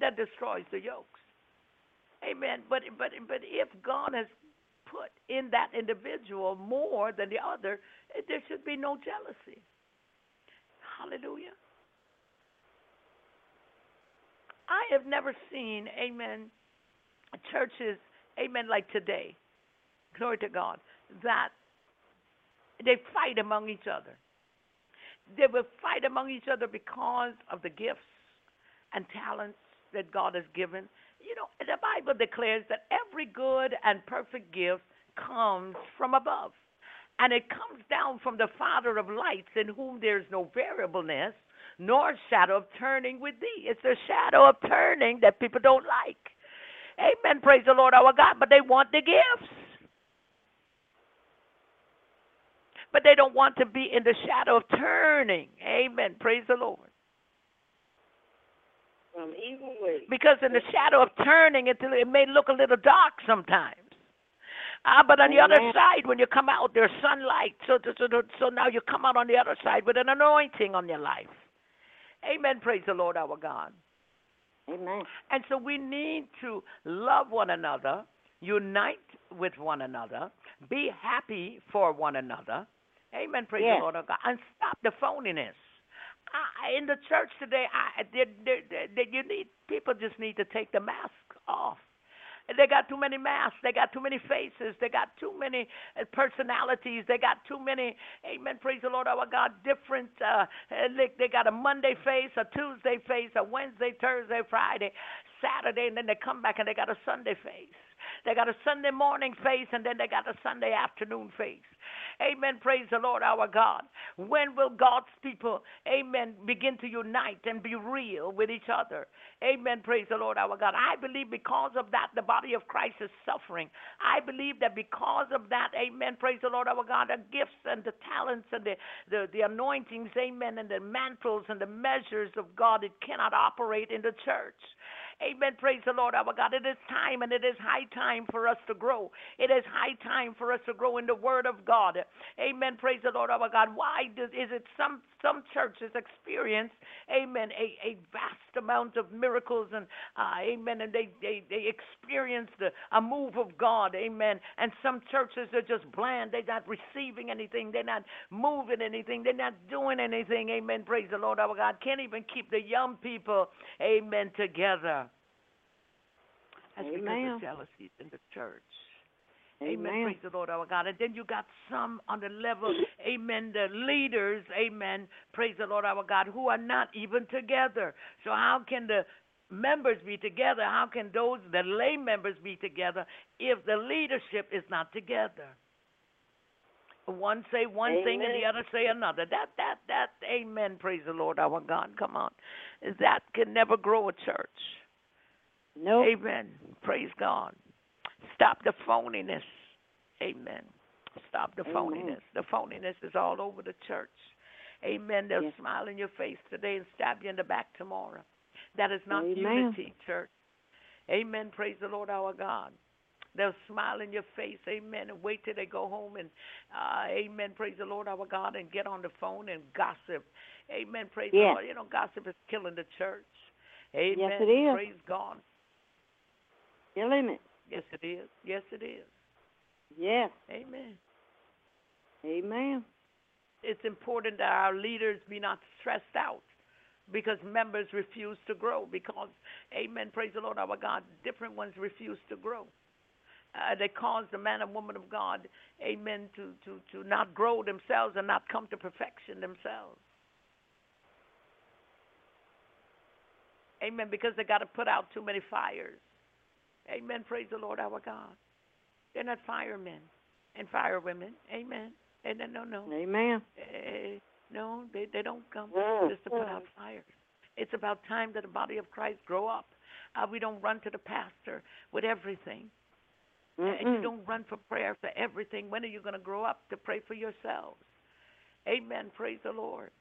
that destroys the yokes. Amen. But but but if God has put in that individual more than the other, there should be no jealousy. Hallelujah. I have never seen, amen, churches, amen, like today, glory to God, that they fight among each other. They will fight among each other because of the gifts and talents that God has given. You know, the Bible declares that every good and perfect gift comes from above. And it comes down from the Father of lights, in whom there is no variableness, nor shadow of turning with thee. It's the shadow of turning that people don't like. Amen. Praise the Lord our God. But they want the gifts. But they don't want to be in the shadow of turning. Amen. Praise the Lord. From evil ways. Because in the shadow of turning, it, it may look a little dark sometimes. Ah, but on the other Amen. side, when you come out, there's sunlight. So, so, so, so now you come out on the other side with an anointing on your life. Amen. Praise the Lord our God. Amen. And so we need to love one another, unite with one another, be happy for one another. Amen. Praise Yes. the Lord our God. And stop the phoniness. I, in the church today, I, there, there, there, you need people just need to take the mask off. They got too many masks. They got too many faces. They got too many uh, personalities. They got too many. Amen. Praise the Lord, our God. Different. Uh, they got a Monday face, a Tuesday face, a Wednesday, Thursday, Friday, Saturday, and then they come back and they got a Sunday face. They got a Sunday morning face, and then they got a Sunday afternoon face. Amen. Praise the Lord our God. When will God's people, amen, begin to unite and be real with each other? Amen. Praise the Lord our God. I believe because of that, the body of Christ is suffering. I believe that because of that, amen, praise the Lord our God, the gifts and the talents and the, the, the anointings, amen, and the mantles and the measures of God, it cannot operate in the church. Amen. Praise the Lord, our God. It is time and it is high time for us to grow. It is high time for us to grow in the Word of God. Amen. Praise the Lord, our God. Why does, is it some some churches experience, amen, a, a vast amount of miracles and uh, amen, and they, they, they experience the, a move of God, amen. And some churches are just bland. They're not receiving anything. They're not moving anything. They're not doing anything, amen. Praise the Lord, our God. Can't even keep the young people, amen, together. That's Amen. because of jealousies in the church. Amen. Amen. Praise the Lord, our God. And then you got some on the level, amen, the leaders, amen. Praise the Lord, our God, who are not even together. So how can the members be together? How can those, the lay members, be together if the leadership is not together? One say one thing and the other say another. That that that amen, praise the Lord our God. Come on. That can never grow a church. Nope. Amen. Praise God. Stop the phoniness. Amen. Stop the Amen. phoniness. The phoniness is all over the church. Amen. They'll Yes. smile in your face today and stab you in the back tomorrow. That is not Amen. unity, church. Amen. Praise the Lord our God. They'll smile in your face, amen, and wait till they go home and, uh, amen, praise the Lord our God, and get on the phone and gossip. Amen, praise the Lord. You know, gossip is killing the church. Amen. Yes, it is. Praise God. Killing it. Yes, it is. Yes, it is. Yes. Amen. Amen. It's important that our leaders be not stressed out because members refuse to grow. Because, amen, praise the Lord our God, different ones refuse to grow. Uh, they cause the man and woman of God, amen, to, to, to not grow themselves and not come to perfection themselves. Amen, because they got to put out too many fires. Amen, praise the Lord our God. They're not firemen and firewomen. Amen. And no, no, no. Amen. Eh, no, they they don't come Mm. just to put out fires. It's about time that the body of Christ grow up. Uh, we don't run to the pastor with everything, and you don't run for prayer for everything. When are you going to grow up to pray for yourselves? Amen. Praise the Lord.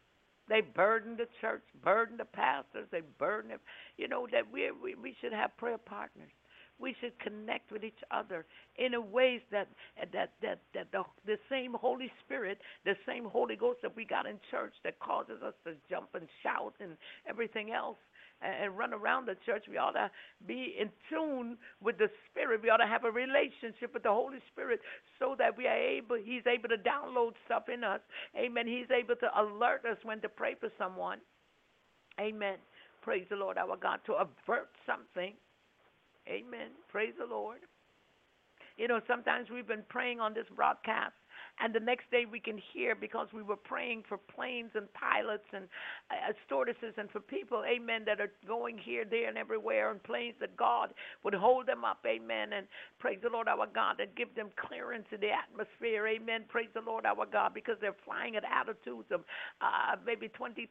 They burden the church, burden the pastors, they burden them. You know that we we we should have prayer partners. We should connect with each other in a ways that that that that the the same Holy Spirit, the same Holy Ghost that we got in church that causes us to jump and shout and everything else and, run around the church. We ought to be in tune with the Spirit. We ought to have a relationship with the Holy Spirit so that we are able. He's able to download stuff in us. Amen. He's able to alert us when to pray for someone. Amen. Praise the Lord, our God, to avert something. Amen. Praise the Lord. You know, sometimes we've been praying on this broadcast, and the next day we can hear because we were praying for planes and pilots and uh, stewardesses and for people, amen, that are going here, there, and everywhere, and planes that God would hold them up, amen, and praise the Lord our God, and give them clearance in the atmosphere, amen. Praise the Lord our God, because they're flying at altitudes of uh, maybe 20,000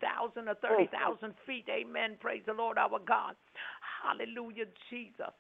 or 30,000 feet, amen. Praise the Lord our God. Hallelujah, Jesus.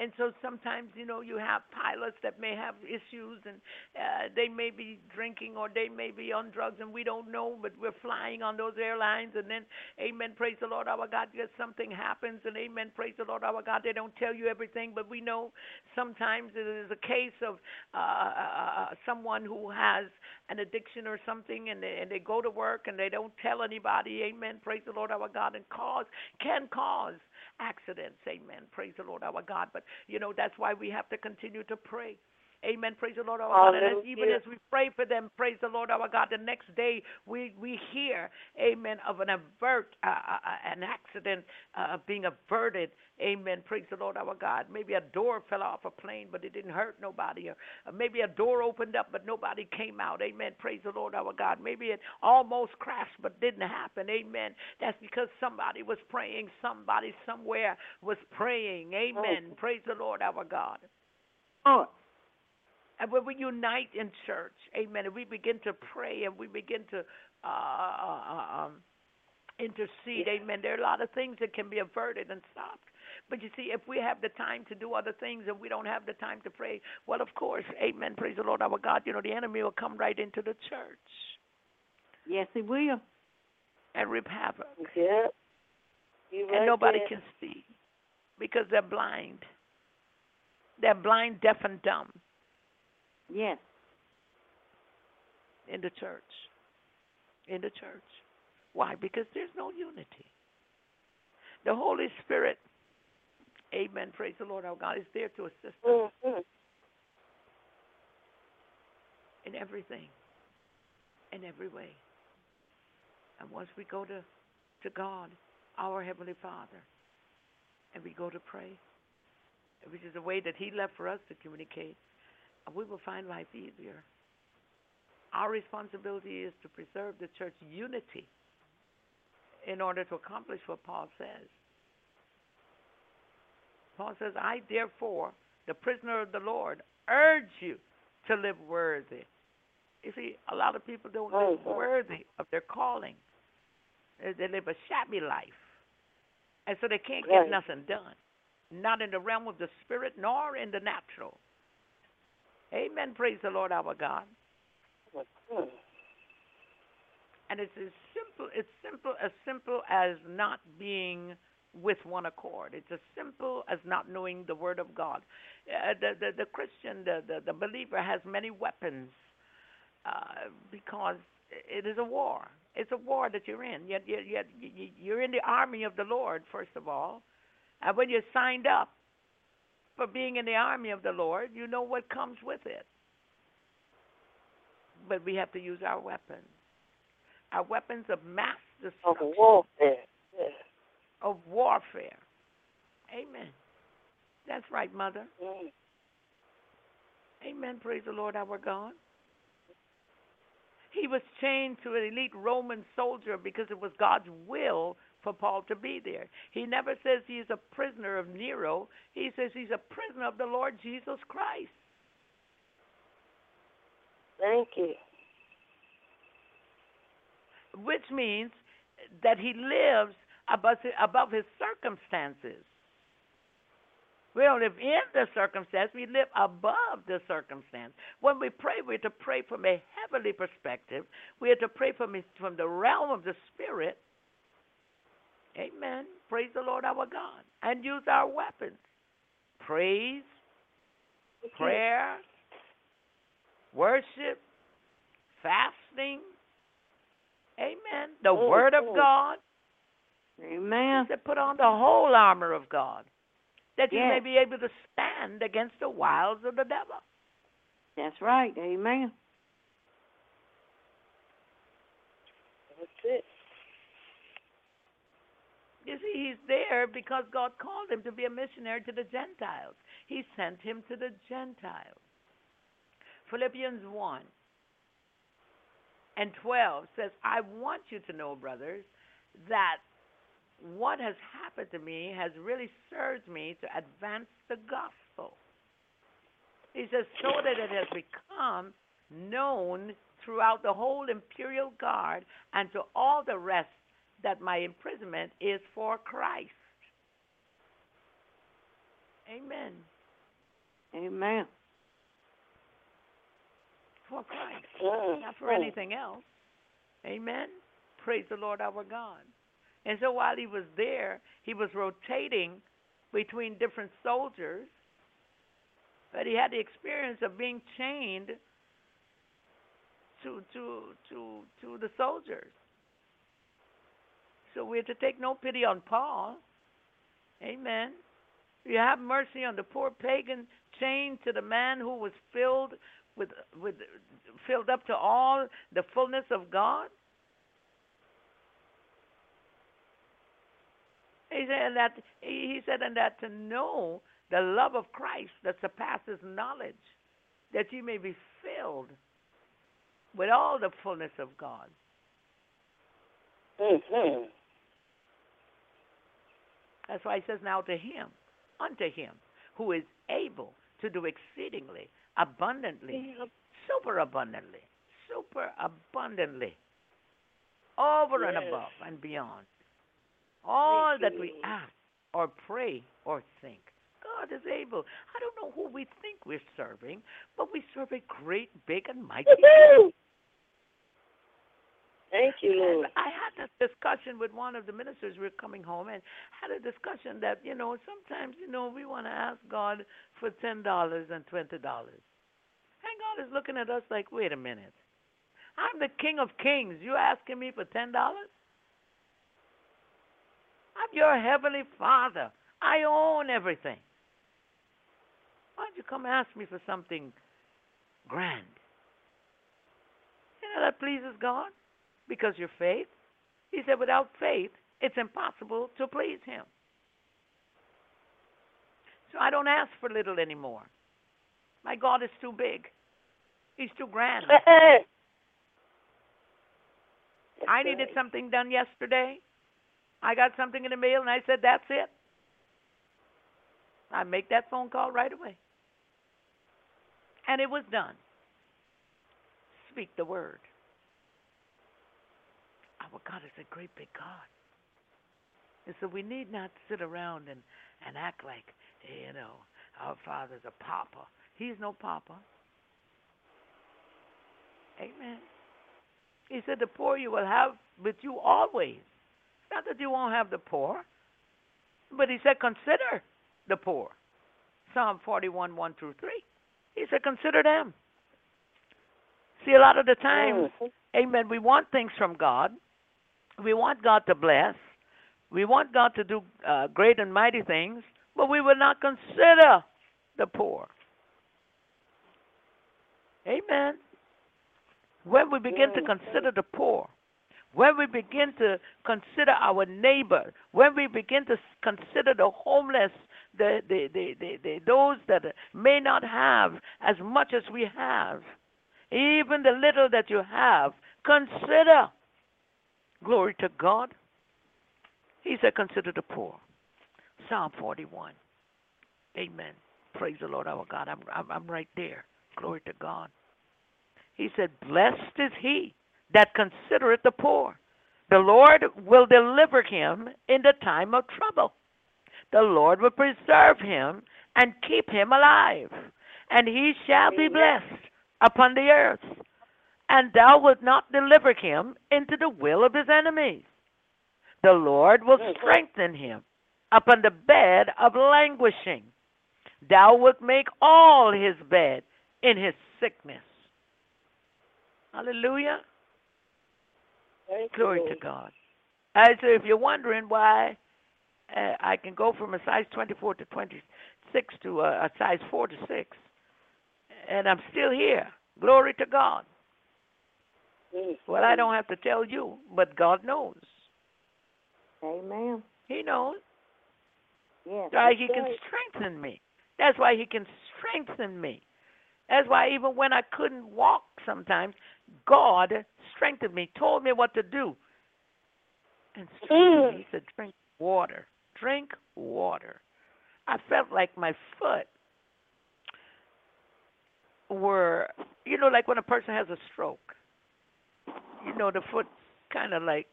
And so sometimes, you know, you have pilots that may have issues and uh, they may be drinking or they may be on drugs and we don't know, but we're flying on those airlines. And then, amen, praise the Lord our God, because something happens. And amen, praise the Lord our God. They don't tell you everything, but we know sometimes it is a case of uh, uh, someone who has an addiction or something and they, and they go to work and they don't tell anybody. Amen, praise the Lord our God. And cause, can cause accidents. Amen. Praise the Lord our God. But you know that's why we have to continue to pray. Amen. Praise the Lord our God. And as, even as we pray for them, praise the Lord our God. The next day we we hear, Amen, of an avert uh, uh, an accident uh, being averted. Amen. Praise the Lord our God. Maybe a door fell off a plane, but it didn't hurt nobody. Or uh, maybe a door opened up, but nobody came out. Amen. Praise the Lord our God. Maybe it almost crashed, but didn't happen. Amen. That's because somebody was praying. Somebody somewhere was praying. Amen. Praise the Lord our God. Oh, And when we unite in church, amen, and we begin to pray and we begin to uh, uh, um, intercede, amen, there are a lot of things that can be averted and stopped. But you see, if we have the time to do other things and we don't have the time to pray, well, of course, amen, praise the Lord our God, you know, the enemy will come right into the church yes, he will. and reap havoc. Yeah. You and nobody there. can see because they're blind. They're blind, deaf, and dumb Yes. in the church. In the church. Why? Because there's no unity. The Holy Spirit, amen, praise the Lord our God, is there to assist us Mm-hmm. in everything, in every way. And once we go to, to God, our Heavenly Father, and we go to pray, which is a way that He left for us to communicate, we will find life easier. Our responsibility is to preserve the church unity in order to accomplish what Paul says. Paul says, I therefore, the prisoner of the Lord, urge you to live worthy. You see, a lot of people don't live Mhm. worthy of their calling. They, they live a shabby life. And so they can't get Right. nothing done. Not in the realm of the spirit nor in the natural. Amen. Praise the Lord our God. And it's as simple it's simple as simple as not being with one accord. It's as simple as not knowing the word of God. Uh, the, the the Christian, the, the the believer has many weapons uh, because it is a war. It's a war that you're in. Yet, yet, yet you- you're in the army of the Lord first of all, and when you're signed up for being in the army of the Lord, you know what comes with it. But we have to use our weapons our weapons of mass destruction, Of warfare. Yes. of warfare. Amen. That's right, Mother. Mm. Amen. Praise the Lord our God. He was chained to an elite Roman soldier because it was God's will for Paul to be there. He never says he is a prisoner of Nero. He says he's a prisoner of the Lord Jesus Christ. Thank you. which means that he lives above above his circumstances. We don't live in the circumstance, we live above the circumstance. When we pray, we're to pray from a heavenly perspective. We are to pray from, from the realm of the Spirit. Amen. Praise the Lord our God. And use our weapons praise, prayer, worship, fasting. Amen. The Oh, Word of oh. God. Amen. Said, put on the whole armor of God, that you may be able to stand against the wiles of the devil. That's right. Amen. That's it. You see, he's there because God called him to be a missionary to the Gentiles. He sent him to the Gentiles. Philippians 1 and 12 says, I want you to know, brothers, that what has happened to me has really served me to advance the gospel. He says, so that it has become known throughout the whole imperial guard and to all the rest that my imprisonment is for Christ. Amen. Amen. For Christ, not for anything else. Amen. Praise the Lord our God. And so while he was there, he was rotating between different soldiers, but he had the experience of being chained to to to to the soldiers. So we're to take no pity on Paul. Amen. You have mercy on the poor pagan chained to the man who was filled with with filled up to all the fullness of God. He said that he said and that to know the love of Christ that surpasses knowledge, that you may be filled with all the fullness of God. Mm-hmm. That's why he says, Now to him, unto him, who is able to do exceedingly, abundantly, super abundantly, super abundantly, over and above and beyond. All that we ask or pray or think. God is able. I don't know who we think we're serving, but we serve a great, big, and mighty God. Thank you, And I had this discussion discussion with one of the ministers. We were coming home and had a discussion that you know sometimes you know we want to ask God for ten dollars and twenty dollars, and God is looking at us like, wait a minute, I'm the King of Kings. You asking me for ten dollars? I'm your heavenly Father. I own everything. Why don't you come ask me for something grand? You know that pleases God because your faith. He said, without faith, it's impossible to please Him. So I don't ask for little anymore. My God is too big. He's too grand. I needed something done yesterday. I got something in the mail, and I said, that's it. I make that phone call right away. And it was done. Speak the word. Oh, our God is a great big God. And so we need not sit around and, and act like, you know, our Father's a papa. He's no papa. Amen. He said, The poor you will have with you always. Not that you won't have the poor, but he said, Consider the poor. Psalm 41, 1 through 3. He said, Consider them. See, a lot of the times, mm-hmm. amen, we want things from God. We want God to bless. We want God to do uh, great and mighty things, but we will not consider the poor. Amen. When we begin to consider the poor, when we begin to consider our neighbor, when we begin to consider the homeless, the, the, the, the, the, those that may not have as much as we have, even the little that you have, consider. Glory to God. He said, Consider the poor. Psalm 41. Amen. Praise the Lord our God. I'm, I'm, I'm right there. Glory to God. He said, Blessed is he that considereth the poor. The Lord will deliver him in the time of trouble. The Lord will preserve him and keep him alive, and he shall be blessed upon the earth. And thou wilt not deliver him into the will of his enemies. The Lord will strengthen him upon the bed of languishing. Thou wilt make all his bed in his sickness. Hallelujah. Glory to God. I so if you're wondering why uh, I can go from a size 24 to 26 to a, a size 4 to 6, and I'm still here. Glory to God. Well, I don't have to tell you, but God knows. Amen. He knows. Yes. Why He can strengthen me. That's why He can strengthen me. That's why even when I couldn't walk sometimes, God strengthened me, told me what to do, and strengthened me. He said, "Drink water. Drink water." I felt like my foot were, you know, like when a person has a stroke. You know, the foot kind of like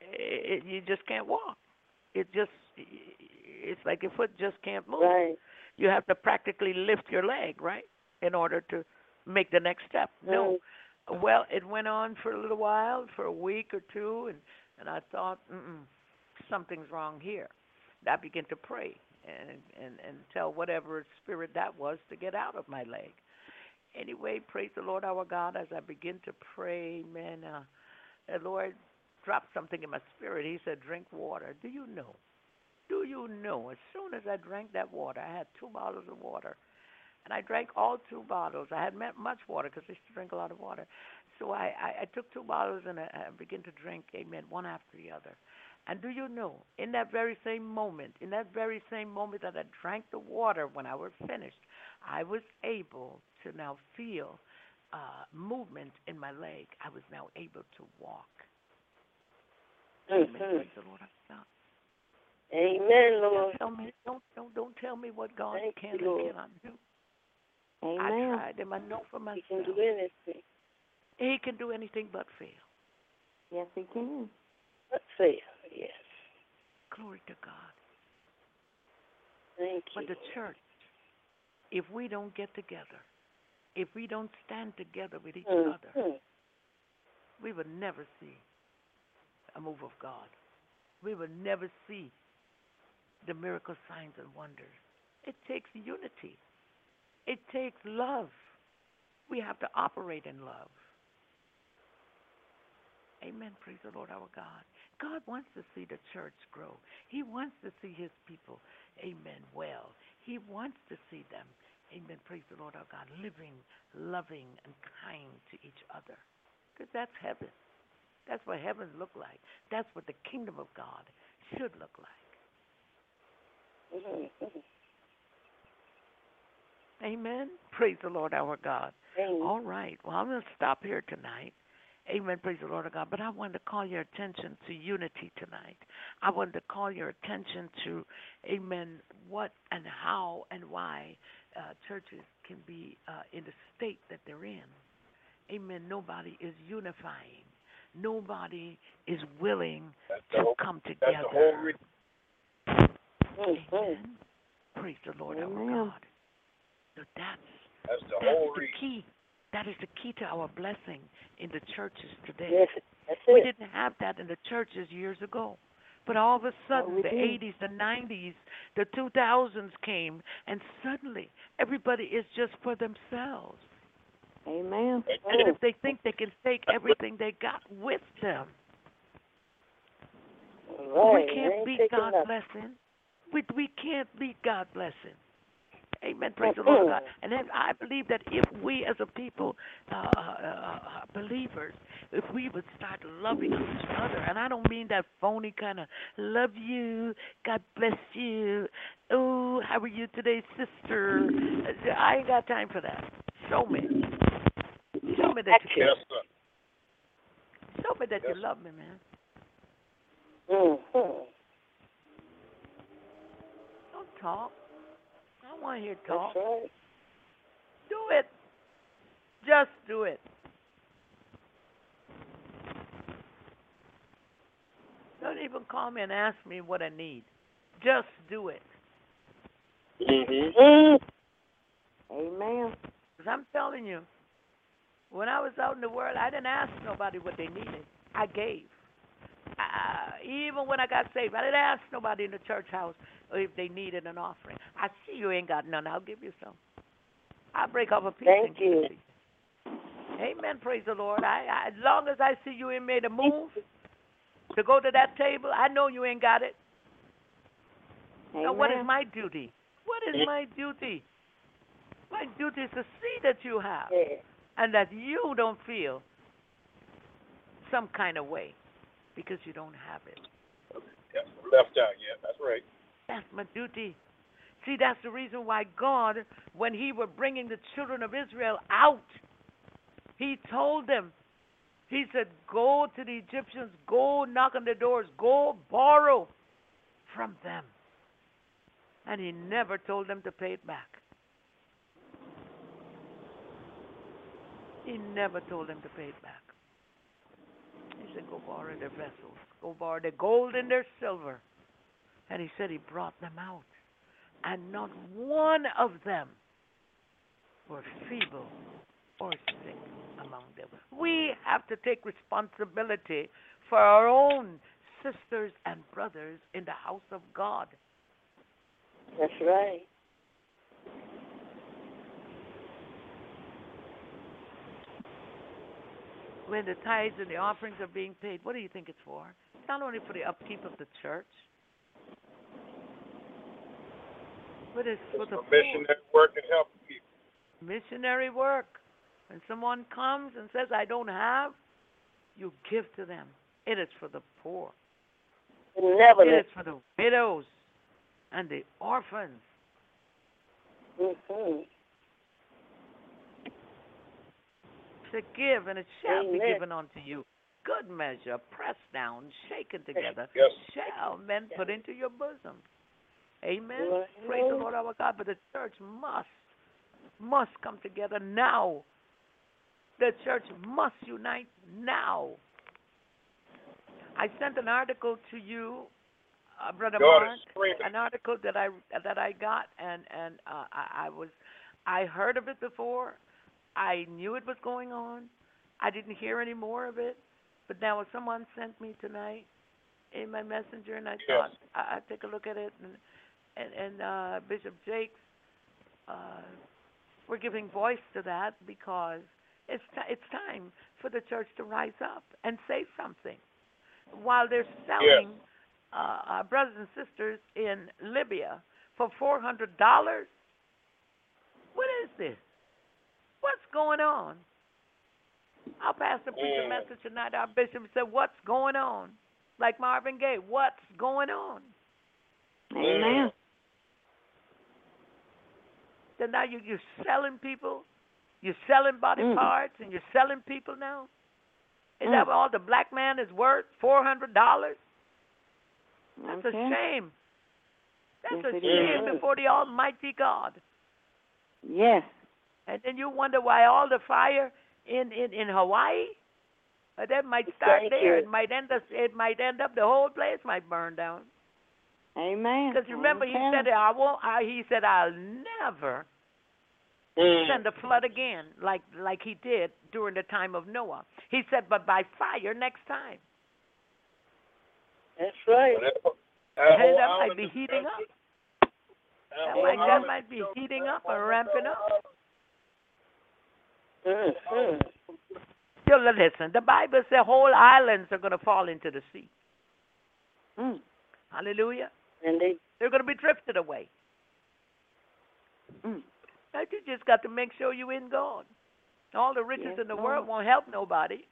it, you just can't walk. It just it's like your foot just can't move. Right. You have to practically lift your leg, right, in order to make the next step. No. Well, it went on for a little while, for a week or two, and and I thought, Mm-mm, something's wrong here. And I began to pray and and and tell whatever spirit that was to get out of my leg. Anyway, praise the Lord our God as I begin to pray, man. Uh, the Lord dropped something in my spirit. He said, "Drink water." Do you know? Do you know? As soon as I drank that water, I had two bottles of water, and I drank all two bottles. I had met much water because I used to drink a lot of water. So I, I, I took two bottles and I, I began to drink, amen, one after the other. And do you know, in that very same moment, in that very same moment that I drank the water when I was finished, I was able to now feel uh, movement in my leg. I was now able to walk. Amen. Praise the Lord. Amen, don't Lord. tell me, don't, don't, don't tell me what God Thank can you, and cannot do. I tried him. I know for myself. He can do anything. He can do anything but fail. Yes, he can. Let's see. Yes. Glory to God. Thank you. But the church, if we don't get together, if we don't stand together with each Mm, other, we will never see a move of God. We will never see the miracle signs and wonders. It takes unity. It takes love. We have to operate in love. Amen. Praise the Lord our God. God wants to see the church grow. He wants to see his people, amen, well. He wants to see them, amen, praise the Lord our God, living, loving, and kind to each other. Because that's heaven. That's what heaven look like. That's what the kingdom of God should look like. Mm-hmm. Amen. Praise the Lord our God. Amen. All right. Well, I'm going to stop here tonight. Amen. Praise the Lord of God. But I wanted to call your attention to unity tonight. I wanted to call your attention to, amen, what and how and why uh, churches can be uh, in the state that they're in. Amen. Nobody is unifying. Nobody is willing That's to whole, come that's the whole together. reason. Mm-hmm. Amen. Praise the Lord our God. So that's That's the that's whole the reason. key. That is the key to our blessing in the churches today. Yes, that's We didn't have that in the churches years ago. But all of a sudden, the did. 80s, the 90s, the 2000s came, and suddenly everybody is just for themselves. Amen. And if they think they can take everything they got with them, Right. we can't ain't beat God's nothing. blessing. We we can't beat God's blessing. Amen. Praise the Lord God. And then I believe that if we as a people, uh, uh, uh, believers, if we would start loving each other, and I don't mean that phony kind of love you, God bless you, oh, how are you today, sister? I ain't got time for that. Show me. Show me that you care. Yes. Show me that you love me, man. Mm-hmm. Don't talk. Want to hear That's right. Do it. Just do it. Don't even call me and ask me what I need. Just do it. Mm-hmm. Mm. Amen. Because I'm telling you, when I was out in the world, I didn't ask nobody what they needed. I gave. Uh, even when I got saved, I didn't ask nobody in the church house if they needed an offering. I see you ain't got none. I'll give you some. I'll break off a piece Thank and you. it you. Amen. Praise the Lord. I, I, as long as I see you ain't made a move to go to that table, I know you ain't got it. Now, what is my duty? What is my duty? My duty is to see that you have Yeah. and that you don't feel some kind of way because you don't have it. Yes, left out. Yeah, that's right. That's my duty. See, that's the reason why God, when He were bringing the children of Israel out, He told them, He said, Go to the Egyptians, go knock on their doors, go borrow from them. And He never told them to pay it back. He never told them to pay it back. Said, Go borrow their vessels, go borrow their gold and their silver. And he said he brought them out. And not one of them were feeble or sick among them. We have to take responsibility for our own sisters and brothers in the house of God. That's right. When the tithes and the offerings are being paid, what do you think it's for? It's not only for the upkeep of the church, but it's for the for poor. missionary work and helping people. missionary work. When someone comes and says, I don't have, you give to them. It is for the poor. Never It let. is for the widows and the orphans. Mm-hmm. To give, and it shall be given unto you. Good measure, pressed down, shaken together, Yes. shall men put into your bosom. Amen. Right. Praise the Lord our God. But the church must, must come together now. The church must unite now. I sent an article to you, uh, brother Mark, an article that I that I got, and and uh, I, I was, I heard of it before. I knew it was going on. I didn't hear any more of it, but now someone sent me tonight in my messenger, and I Yes. thought I, I'd take a look at it, and and, and uh, Bishop Jakes, uh, we're giving voice to that because it's ti it's time for the church to rise up and say something. While they're selling uh, our brothers and sisters in Libya for four hundred dollars, what is this? What's going on? Our pastor preached a message tonight. Our bishop said, "What's going on?" Like Marvin Gaye, "What's going on?" Amen. Then now you you're selling people, you're selling body Mm. parts, and you're selling people now. Is Mm. that all the black man is worth? Four hundred dollars? That's Okay. a shame. That's Yes, a shame is. before the Almighty God. Yes. And then you wonder why all the fire in in in Hawaii. But that might start Thank there. you. It might end up. It might end up. The whole place might burn down. Amen. Because remember, he Okay. said, "I won't." I, he said, "I'll never Mm. send a flood again, like like he did during the time of Noah." He said, "But by fire next time." That's right. That, that Hey, whole that might be heating up. melted. That might that might be heating up or whole ramping up. Mm-hmm. Still, listen. The Bible says whole islands are going to fall into the sea. Mm. Hallelujah. And they They're going to be drifted away. Mm. But you just got to make sure you're in God. All the riches Yes, in the Lord. world won't help nobody.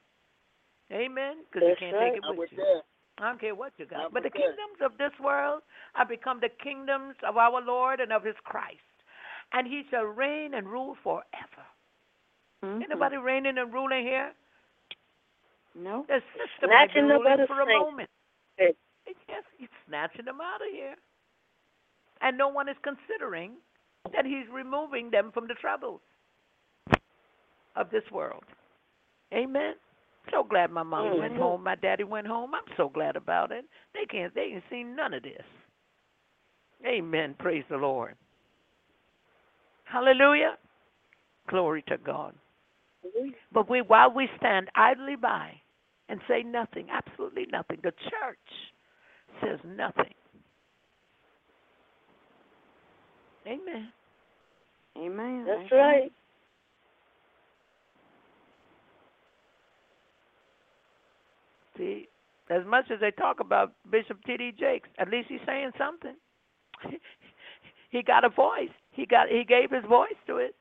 Amen. Because you can't right. take it with you. I don't care what you got. I'm But the kingdoms of this world are become the kingdoms of our Lord and of his Christ. And he shall reign and rule forever. Mhm. Anybody reigning and ruling here? No. The system might be Snatching them ruling for a saints. moment. Hey. Yes, he's snatching them out of here. And no one is considering that he's removing them from the troubles of this world. Amen. So glad my mom went Mhm. home, my daddy went home. I'm so glad about it. They can't they ain't seen none of this. Amen. Praise the Lord. Hallelujah. Glory to God. But we, while we stand idly by and say nothing, absolutely nothing, the church says nothing. Amen. Amen. That's right. See, as much as they talk about Bishop T.D. Jakes, at least he's saying something. he got a voice. He got he gave his voice to it.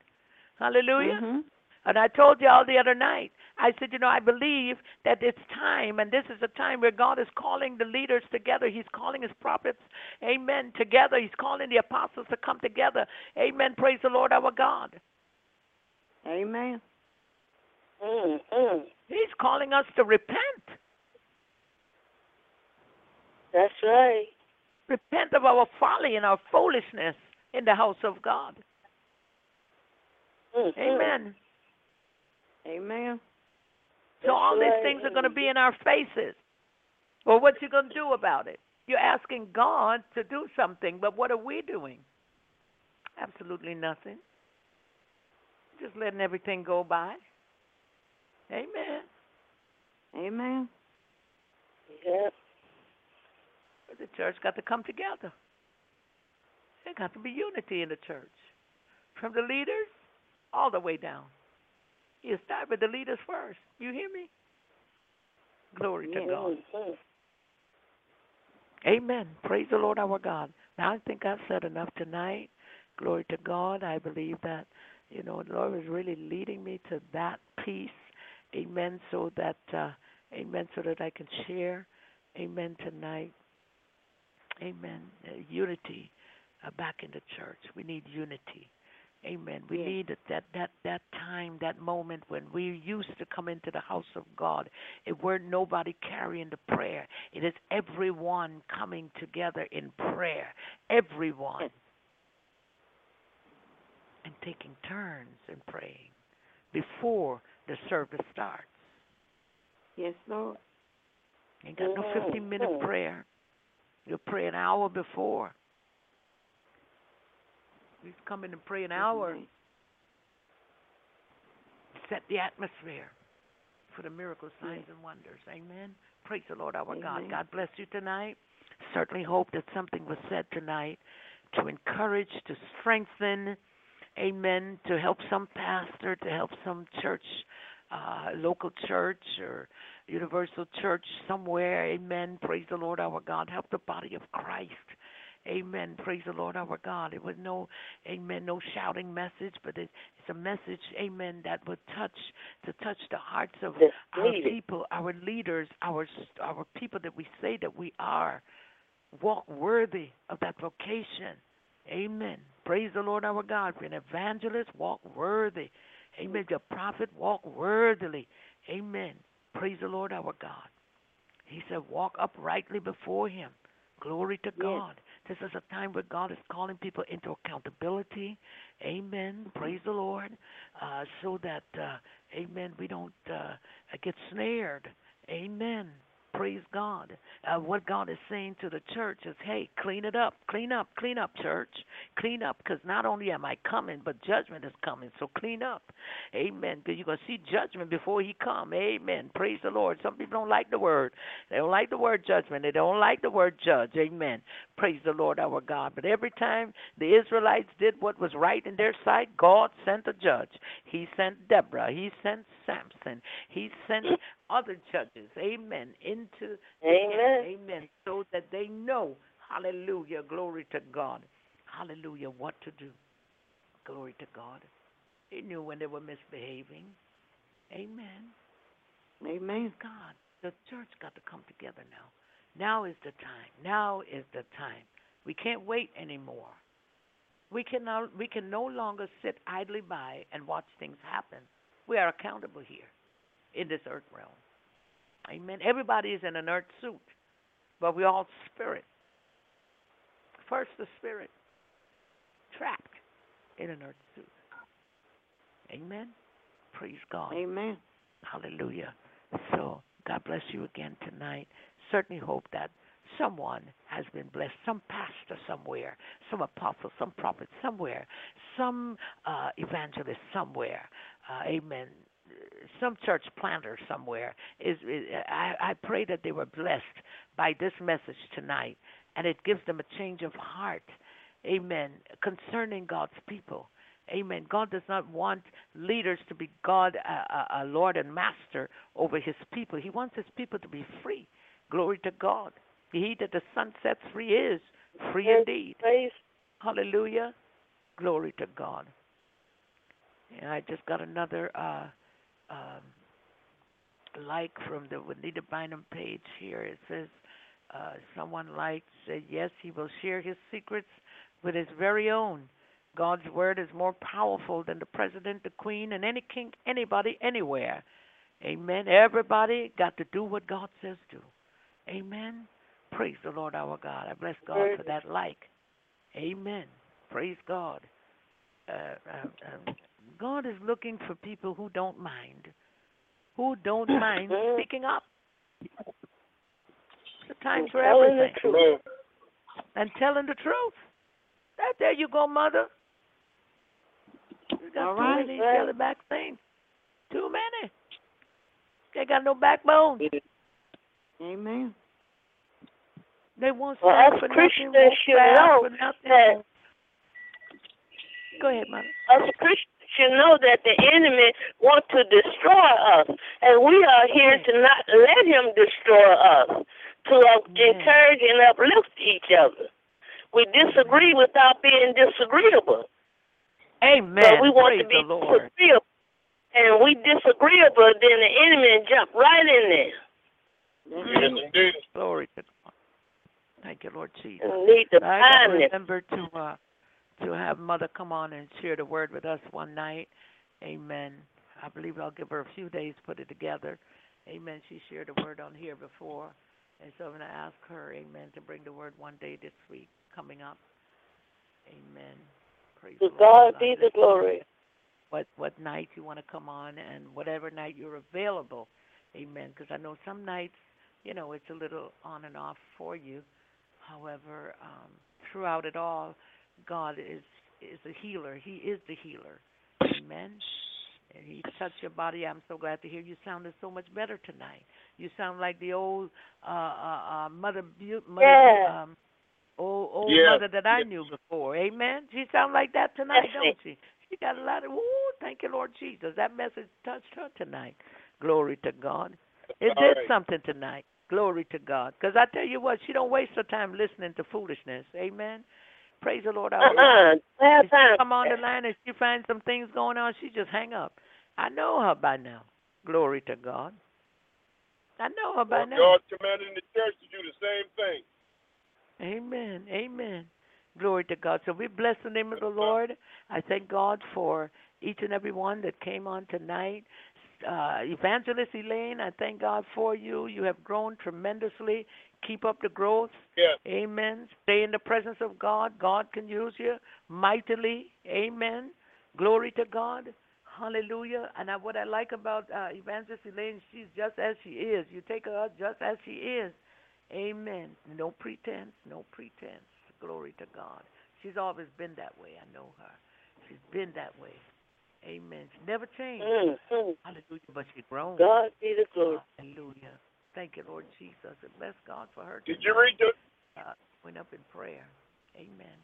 Hallelujah. Mhm. And I told y'all the other night, I said, you know, I believe that it's time, and this is a time where God is calling the leaders together. He's calling his prophets, amen, together. He's calling the apostles to come together. Amen. Praise the Lord our God. Amen. Mm-hmm. He's calling us to repent. That's right. Repent of our folly and our foolishness in the house of God. Mm-hmm. Amen. Amen. So all these right. things are going to be in our faces. Well, what you going to do about it? You're asking God to do something, but what are we doing? Absolutely nothing. Just letting everything go by. Amen. Amen. Yeah. But the church got to come together. There got to be unity in the church, from the leaders all the way down. You start with the leaders first. You hear me? Glory to God. Mm-hmm. Amen. Praise the Lord our God. Now I think I've said enough tonight. Glory to God. I believe that, you know, the Lord is really leading me to that peace. Amen. So that uh amen, so that I can share. Amen tonight. Amen. Uh, unity uh, back in the church. We need unity. Amen. We Yes. need that that that time, that moment when we used to come into the house of God. It weren't nobody carrying the prayer. It is everyone coming together in prayer. Everyone. And taking turns in praying before the service starts. Yes, Lord. Ain't got no 15 minute prayer. You pray an hour before. You come in and pray an hour. Amen. Set the atmosphere. for the miracles, signs, and wonders. Amen. Praise the Lord, our God. God bless you tonight. Certainly hope that something was said tonight to encourage, to strengthen, amen, to help some pastor, to help some church, uh, local church or universal church somewhere, amen. Praise the Lord our God. Help the body of Christ. Amen. Praise the Lord our God. It was no, amen, no shouting message, but it, it's a message, amen, that would touch, to touch the hearts of our people, our leaders, our our people that we say that we are. Walk worthy of that vocation. Amen. Praise the Lord our God. For an evangelist, walk worthy. Amen. Your prophet, walk worthily. Amen. Praise the Lord our God. He said, walk uprightly before him. Glory to God. This is a time where God is calling people into accountability. Amen. Praise the Lord. Uh, so that, uh, amen, we don't uh, get snared. Amen. Praise God. Uh, what God is saying to the church is, hey, clean it up, clean up, clean up, church, clean up, because not only am I coming, but judgment is coming. So clean up, Amen. Because you're gonna see judgment before He come. Amen. Praise the Lord. Some people don't like the word. They don't like the word judgment. They don't like the word judge. Amen. Praise the Lord our God. But every time the Israelites did what was right in their sight, God sent a judge. He sent Deborah. He sent Samson. He sent other judges. Amen. Into the Amen. camp. Amen. So that they know. Hallelujah. Glory to God. Hallelujah. What to do. Glory to God. He knew when they were misbehaving. Amen. Amen. God, the church got to come together now. Now is the time. Now is the time. We can't wait anymore. We can now, we can no longer sit idly by and watch things happen. We are accountable here in this earth realm. Amen. Everybody is in an earth suit, but we're all spirit. First the spirit, trapped in an earth suit. Amen. Praise God. Amen. Hallelujah. So, God bless you again tonight. Certainly hope that someone has been blessed, some pastor somewhere, some apostle, some prophet somewhere, some uh, evangelist somewhere. Uh, amen. Some church planter somewhere is. is I, I pray that they were blessed by this message tonight, and it gives them a change of heart. Amen. Concerning God's people. Amen. God does not want leaders to be God, a, a, a Lord and Master over His people. He wants His people to be free. Glory to God. He that the Son sets free is free indeed. Praise. Hallelujah. Glory to God. And I just got another uh, um, like from the Juanita Bynum page here. It says, uh, someone liked, said, yes, he will share his secrets with his very own. God's word is more powerful than the president, the queen, and any king, anybody, anywhere. Amen. Everybody got to do what God says do. Amen. Praise the Lord our God. I bless God for that like. Amen. Praise God. Uh, uh, uh, God is looking for people who don't mind, who don't mind speaking up. It's a time for everything. And telling the truth. That there you go, mother. You got All too right. many Right. jellyback things. Too many. They got no backbone. Amen. They won't Well, stand for nothing. Christians should know that Go ahead, mother. us Christians should know that the enemy wants to destroy us, and we are here to not let him destroy us, to uh, encourage and uplift each other. We disagree without being disagreeable, Amen. but we want Praise to be the disagreeable. And we disagreeable, then the enemy jump right in there Yes, indeed. Glory to God. Thank you, Lord Jesus. and need to I gotta find it. remember to uh to have mother come on and share the word with us one night. Amen. I believe I'll give her a few days to put it together. Amen. She shared the word on here before. And so I'm gonna ask her, Amen, to bring the word one day this week coming up. Amen. Praise To God be the glory. What what night you want to come on and whatever night you're available. Amen. Because I know some nights, you know, it's a little on and off for you. However, um, throughout it all, God is is a healer. He is the healer. Amen. And He touched your body. I'm so glad to hear you sounded so much better tonight. You sound like the old uh, uh, uh, mother, Bu- mother Yeah. um, old old Yeah. mother that I knew before. Amen. She sound like that tonight, That's don't it. she? She got a lot of. Ooh, thank you, Lord Jesus. That message touched her tonight. Glory to God. It All did right. something tonight. Glory to God. Because I tell you what, she don't waste her time listening to foolishness. Amen. Praise the Lord. our God. Uh-uh. Have If time. she come on the line and she finds some things going on, she just hang up. I know her by now. Glory to God. I know her by Well, now. God commanded the church to do the same thing. Amen. Amen. Glory to God. So we bless the name of the Lord. I thank God for each and every one that came on tonight. Uh, Evangelist Elaine, I thank God for you. You have grown tremendously. Keep up the growth. Yes. Amen. Stay in the presence of God. God can use you mightily. Amen. Glory to God. Hallelujah. And I, what I like about uh, Evangelist Elaine, she's just as she is. You take her just as she is. Amen. No pretense, no pretense. Glory to God. She's always been that way. I know her. She's been that way. Amen. She never changed. Mm-hmm. Hallelujah. But she's grown. God be the glory. Hallelujah. Thank you, Lord Jesus. And bless God for her. Did you read the? Uh, went up in prayer. Amen.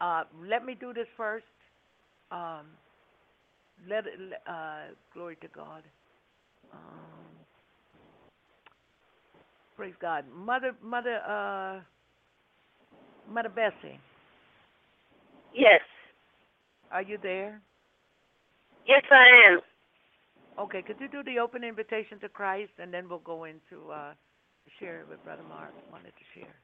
Uh, let me do this first. Um, let it, uh, glory to God. Um, praise God, Mother, Mother, uh, Mother Bessie, Yes. Are you there? Yes, I am. Okay, could you do the open invitation to Christ, and then we'll go into uh, share it with Brother Mark. Wanted to share.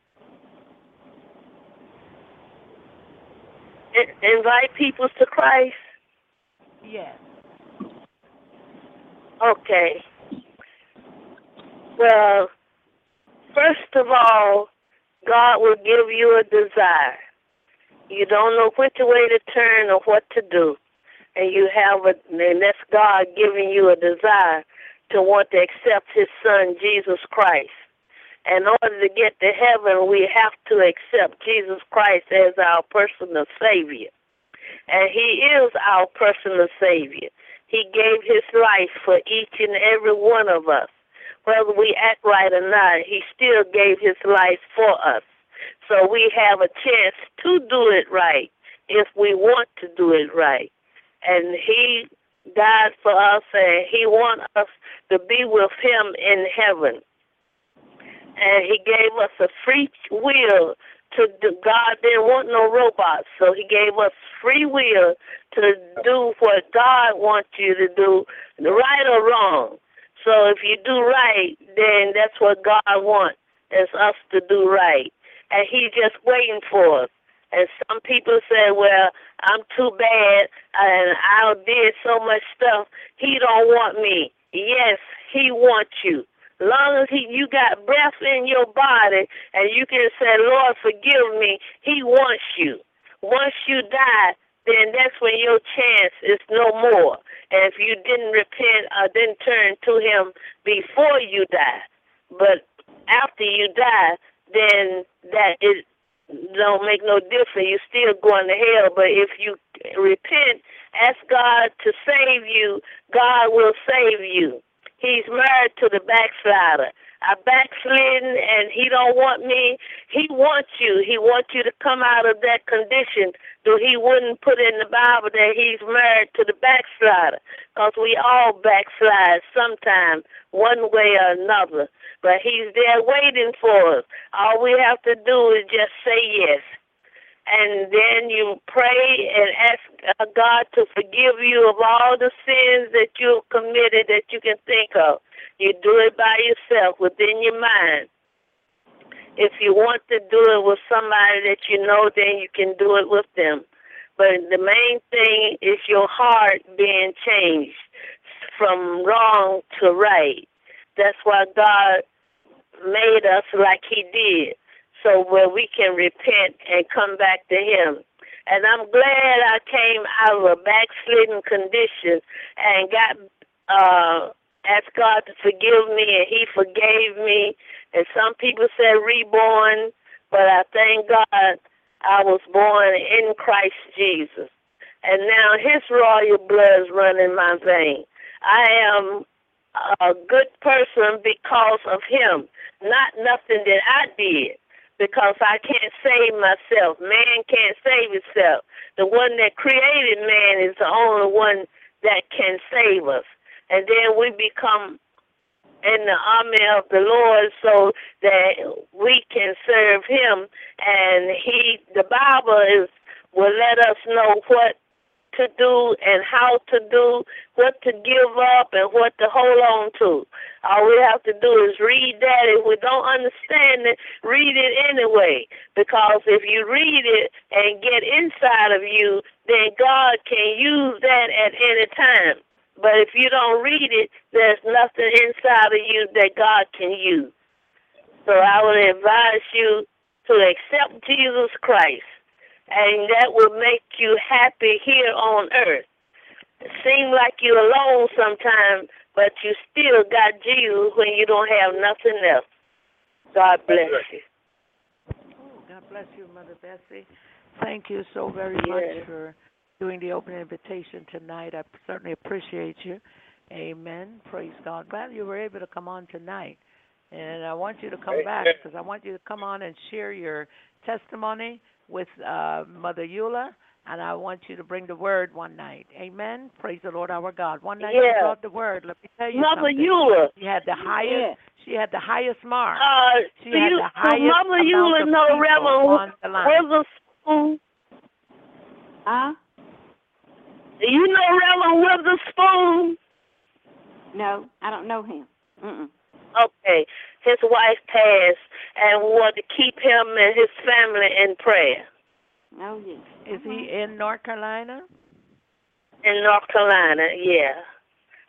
I- invite people to Christ. Yes. Okay. Well, first of all, God will give you a desire. You don't know which way to turn or what to do. And you have a, and that's God giving you a desire to want to accept His Son, Jesus Christ. In order to get to heaven, we have to accept Jesus Christ as our personal Savior. And He is our personal Savior. He gave his life for each and every one of us. Whether we act right or not, he still gave his life for us. So we have a chance to do it right if we want to do it right. And he died for us and he wants us to be with him in heaven. And he gave us a free will to do. God didn't want no robots, so he gave us free will to do what God wants you to do, right or wrong. So if you do right, then that's what God wants, is us to do right. And he's just waiting for us. And some people say, well, I'm too bad and I did so much stuff. He don't want me. Yes, he wants you. Long as he, you got breath in your body and you can say, Lord, forgive me, he wants you. Once you die, then that's when your chance is no more. And if you didn't repent or didn't turn to him before you die, but after you die, then that is don't make no difference. You're still going to hell. But if you repent, ask God to save you, God will save you. He's married to the backslider. I backslidden and he don't want me. He wants you. He wants you to come out of that condition. Though he wouldn't put in the Bible that he's married to the backslider. Because we all backslide sometime, one way or another. But he's there waiting for us. All we have to do is just say yes. And then you pray and ask uh, God to forgive you of all the sins that you've committed that you can think of. You do it by yourself within your mind. If you want to do it with somebody that you know, then you can do it with them. But the main thing is your heart being changed from wrong to right. That's why God made us like He did, so where we can repent and come back to Him. And I'm glad I came out of a backslidden condition and got uh asked God to forgive me, and He forgave me. And some people said reborn, but I thank God I was born in Christ Jesus. and now His royal blood runs in my vein. I am a good person because of Him, not nothing that I did. Because I can't save myself. Man can't save himself. The one that created man is the only one that can save us. And then we become in the army of the Lord so that we can serve him and he the Bible is will let us know what to do and how to do, what to give up and what to hold on to. All we have to do is read that. If we don't understand it, read it anyway. Because if you read it and get inside of you, then God can use that at any time. But if you don't read it, there's nothing inside of you that God can use. So I would advise you to accept Jesus Christ, and that will make you happy here on earth. It seems like you're alone sometimes, but you still got Jesus when you don't have nothing else. God bless you. Oh, God bless you, Mother Bessie. Thank you so very Yeah. much for doing the open invitation tonight. I certainly appreciate you. Amen. Praise God. Glad you were able to come on tonight. And I want you to come back because I want you to come on and share your testimony with uh, Mother Eula. And I want you to bring the word one night. Amen. Praise the Lord our God. One night you Yeah. brought the word. Let me tell you Mother something. Eula. She had the highest. Yeah. She had the highest mark. Uh, She had you, the do highest Mother Eula of know people Reverend on the line. Witherspoon? Huh? Do you know Reverend Witherspoon? No, I don't know him. Mm-mm. Okay. His wife passed, and we want to keep him and his family in prayer Oh, yes. Is he in North Carolina? in North Carolina. Yeah,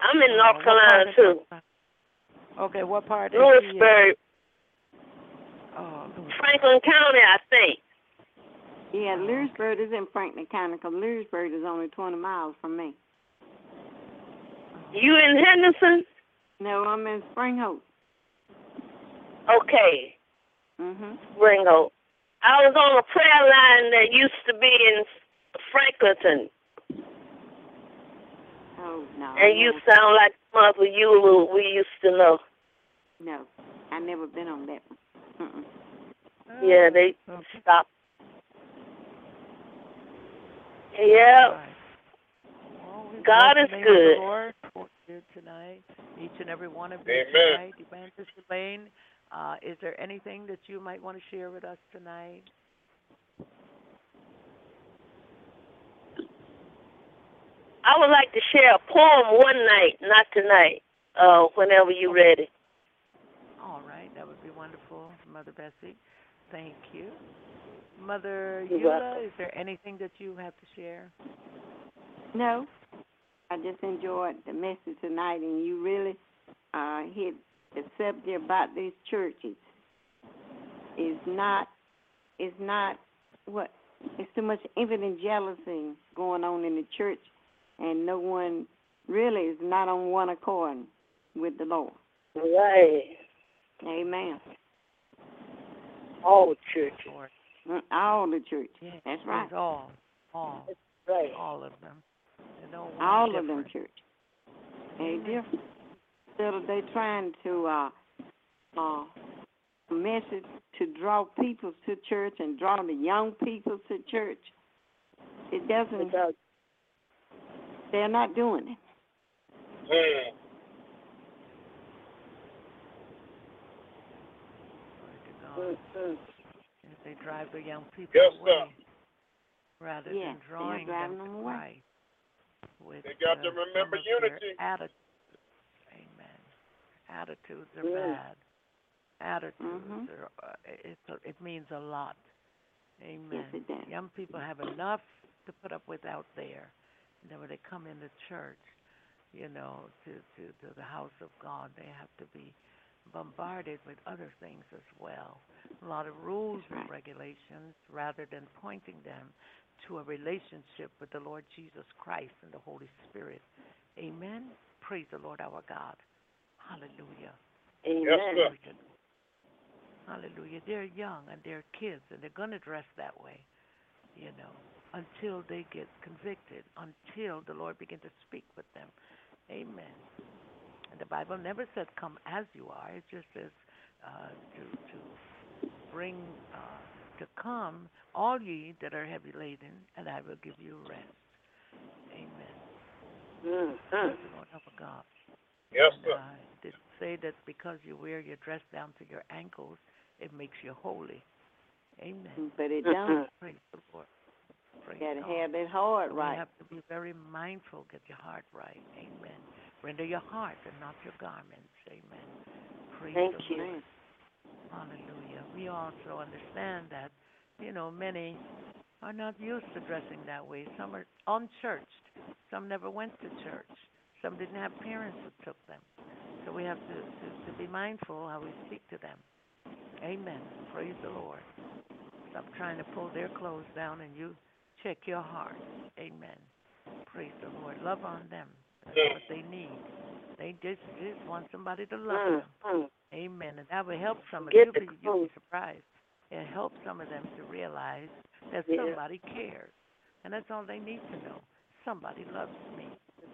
I'm in Oh, North what Carolina too, Okay, what part? is he in? Louisburg, Oh, Louisburg. Franklin County, I think. Yeah, Louisburg is in Franklin County because Louisburg is only 20 miles from me. You in Henderson? No, I'm in Spring Hope. Okay, Mm-hmm. Spring Hope. I was on a prayer line that used to be in Franklinton, Oh, no. and you no, sound like Mother Eula we used to know. no, I never been on that one. Mm-mm. Yeah, they Okay. stopped. Yeah, Right. Well, we God is good. Lord tonight, each and every one of you Amen. tonight. Evangelist Elaine, uh, is there anything that you might want to share with us tonight? I would like to share a poem one night, not tonight. Uh, whenever you're ready. All right, that would be wonderful, Mother Bessie. Thank you. Mother You're Eula, welcome. is there anything that you have to share? No, I just enjoyed the message tonight, and you really uh, hit the subject about these churches. Is not, is not what? It's too much envy and jealousy going on in the church, and no one really is not on one accord with the Lord. Right. Amen. All churches. Lord? Mm, All the church. Yes, That's right. all, all, Right. all of them. They're All of them church. They different. Instead of they trying to uh uh message to draw people to church and draw the young people to church. It doesn't Because they're not doing it. Mm. Glory to God. mm-mm. If they drive the young people Yes, sir. away rather Yeah, than drawing them them away. Christ with They got uh, to remember some of their unity. Attitudes. Attitudes are Mm. bad. Attitudes Mhm. are uh, it it means a lot. Amen. Yes. Young people have enough to put up with out there. And then when they come into church, you know, to, to, to the house of God, they have to be bombarded with other things as well. A lot of rules That's and regulations rather than pointing them to a relationship with the Lord Jesus Christ and the Holy Spirit. Amen. Praise the Lord our God. Hallelujah. Amen. Yes, sir. Glory to Hallelujah. They're young and they're kids and they're going to dress that way, you know. until they get convicted, until the Lord begin to speak with them. Amen. And the Bible never said, "Come as you are." It just says uh, to to bring uh, to come all ye that are heavy laden, and I will give you rest. Amen. Mm-hmm. Praise the Lord our God. Yes, sir. Say that because you wear your dress down to your ankles, it makes you holy. Amen. Mm, but it don't. Praise the Lord. Praise You gotta have heart You right. You have to be very mindful. Get your heart right. Amen. Render your heart and not your garments. Amen. Praise Thank the you. Lord. Hallelujah. We also understand that, you know, many are not used to dressing that way. Some are unchurched. Some never went to church. Some didn't have parents who took them. So we have to, to, to be mindful how we speak to them. Amen. Praise the Lord. Stop trying to pull their clothes down and you check your heart. Amen. Praise the Lord. Love on them. That's what they need. They just, just want somebody to love them. Mm-hmm. Amen. And that will help some of Get you. the You'll be, you'll be surprised. It helps some of them to realize that somebody cares. And that's all they need to know. Somebody loves me.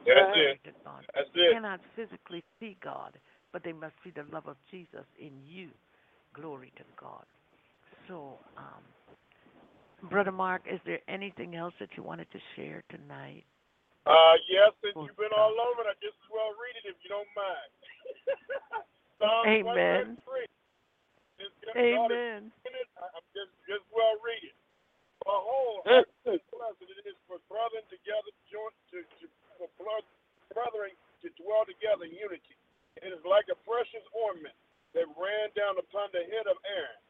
That's it. to God. That's They it. cannot physically see God, but they must see the love of Jesus in you. Glory to God. So, um, Brother Mark, is there anything else that you wanted to share tonight? Uh, yes, since you've been all over it, I just as well read it if you don't mind. Amen. 133. Just, just, Amen. I'm just, just well read it. Behold, how blessed it is for brethren together, joint to, to for brethren to dwell together in unity. It is like a precious ornament that ran down upon the head of Aaron,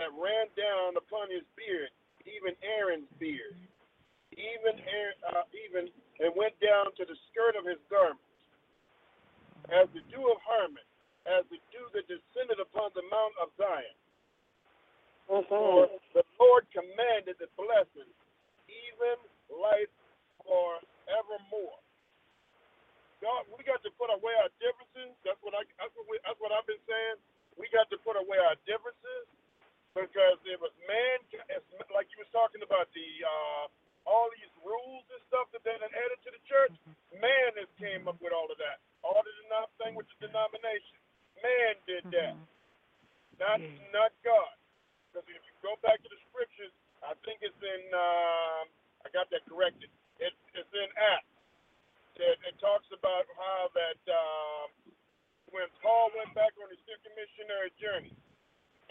that ran down upon his beard, even Aaron's beard, even Aaron, uh, even and went down to the skirt of his garment, as the dew of Hermon, as the dew that descended upon the mount of Zion. For Mm-hmm. the Lord commanded the blessing, even life forevermore. God, we got to put away our differences. That's what I. That's what, we, that's what I've been saying. We got to put away our differences because it was man. Like you was talking about the uh, all these rules and stuff that they added to the church. Man has came up with all of that. All the denom- thing with the denomination. Man did that, not not God. Because if you go back to the scriptures, I think it's in. Um, I got that corrected. It, it's in Acts. It, it talks about how that um, when Paul went back on his second missionary journey.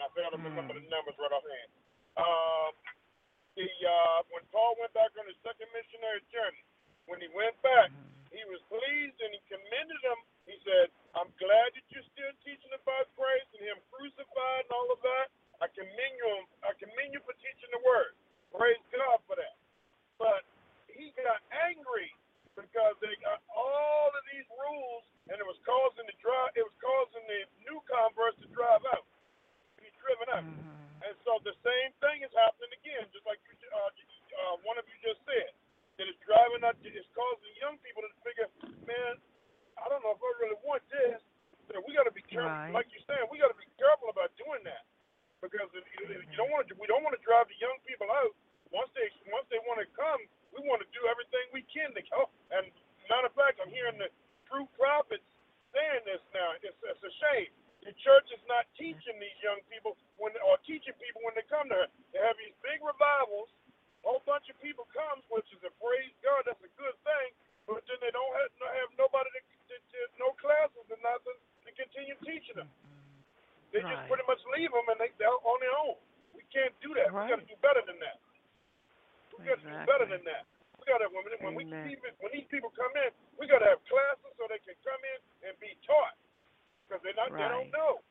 I failed to remember the numbers right offhand. Um, the uh, when Paul went back on his second missionary journey, when he went back, he was pleased and he commended them. He said, "I'm glad that you're still teaching about Christ and Him crucified and all of that. I commend you. I commend you for teaching the Word. Praise God for that." But he got angry because they got all of these rules, and it was causing the drive. It was causing the new converts to drive out, be driven out. Mm-hmm. And so the same thing is happening again, just like you, uh, uh, one of you just said. That it's driving out. It's causing young people to figure, man, I don't know if I really want this. So we got to be careful. Right. Like you're saying, we got to be careful about doing that because if, if you don't want to, we don't want to drive the young people out. Once they once they want to come, we want to do everything we can to help. And matter of fact, I'm hearing the true prophets saying this now. It's, it's a shame. The church is not teaching these young people when or teaching people when they come to her. They have these big revivals. A whole bunch of people comes, which is a praise God. That's a good thing. But then they don't have, have nobody to, to, to no classes and nothing to continue teaching them. They just Right. pretty much leave them and they, they're on their own. We can't do that. We got to Right. do better than that. We got to do better Exactly. than that. We got to when, when we Amen. see, when these people come in, we got to have classes so they can come in and be taught because they're not they don't Right. know.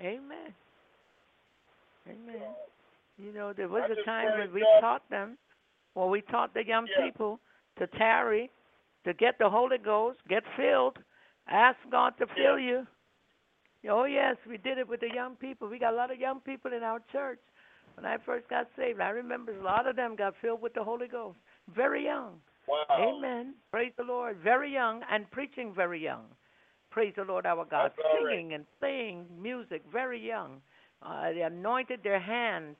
Amen. Amen. You know, there was I a just time when praise we taught them, well, we taught the young Yeah. people to tarry, to get the Holy Ghost, get filled, ask God to fill you. Oh, yes, we did it with the young people. We got a lot of young people in our church. When I first got saved, I remember a lot of them got filled with the Holy Ghost. Very young. Wow. Amen. Praise the Lord. Very young and preaching very young. Praise the Lord our God. That's all right. Singing and playing music very young. Uh, they anointed their hands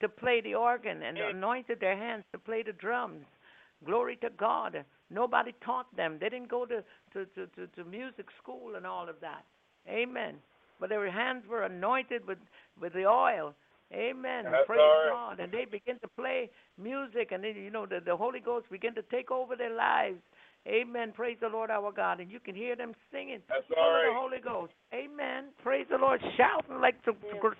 to play the organ and anointed their hands to play the drums. Glory to God. Nobody taught them. They didn't go to, to, to, to, to music school and all of that. Amen. But their hands were anointed with, with the oil. Amen. That's Praise right. God. And they begin to play music, and then, you know the, the Holy Ghost begin to take over their lives. Amen. Praise the Lord our God. And you can hear them singing That's all the. Holy Ghost. Amen. Praise the Lord. Shouting like some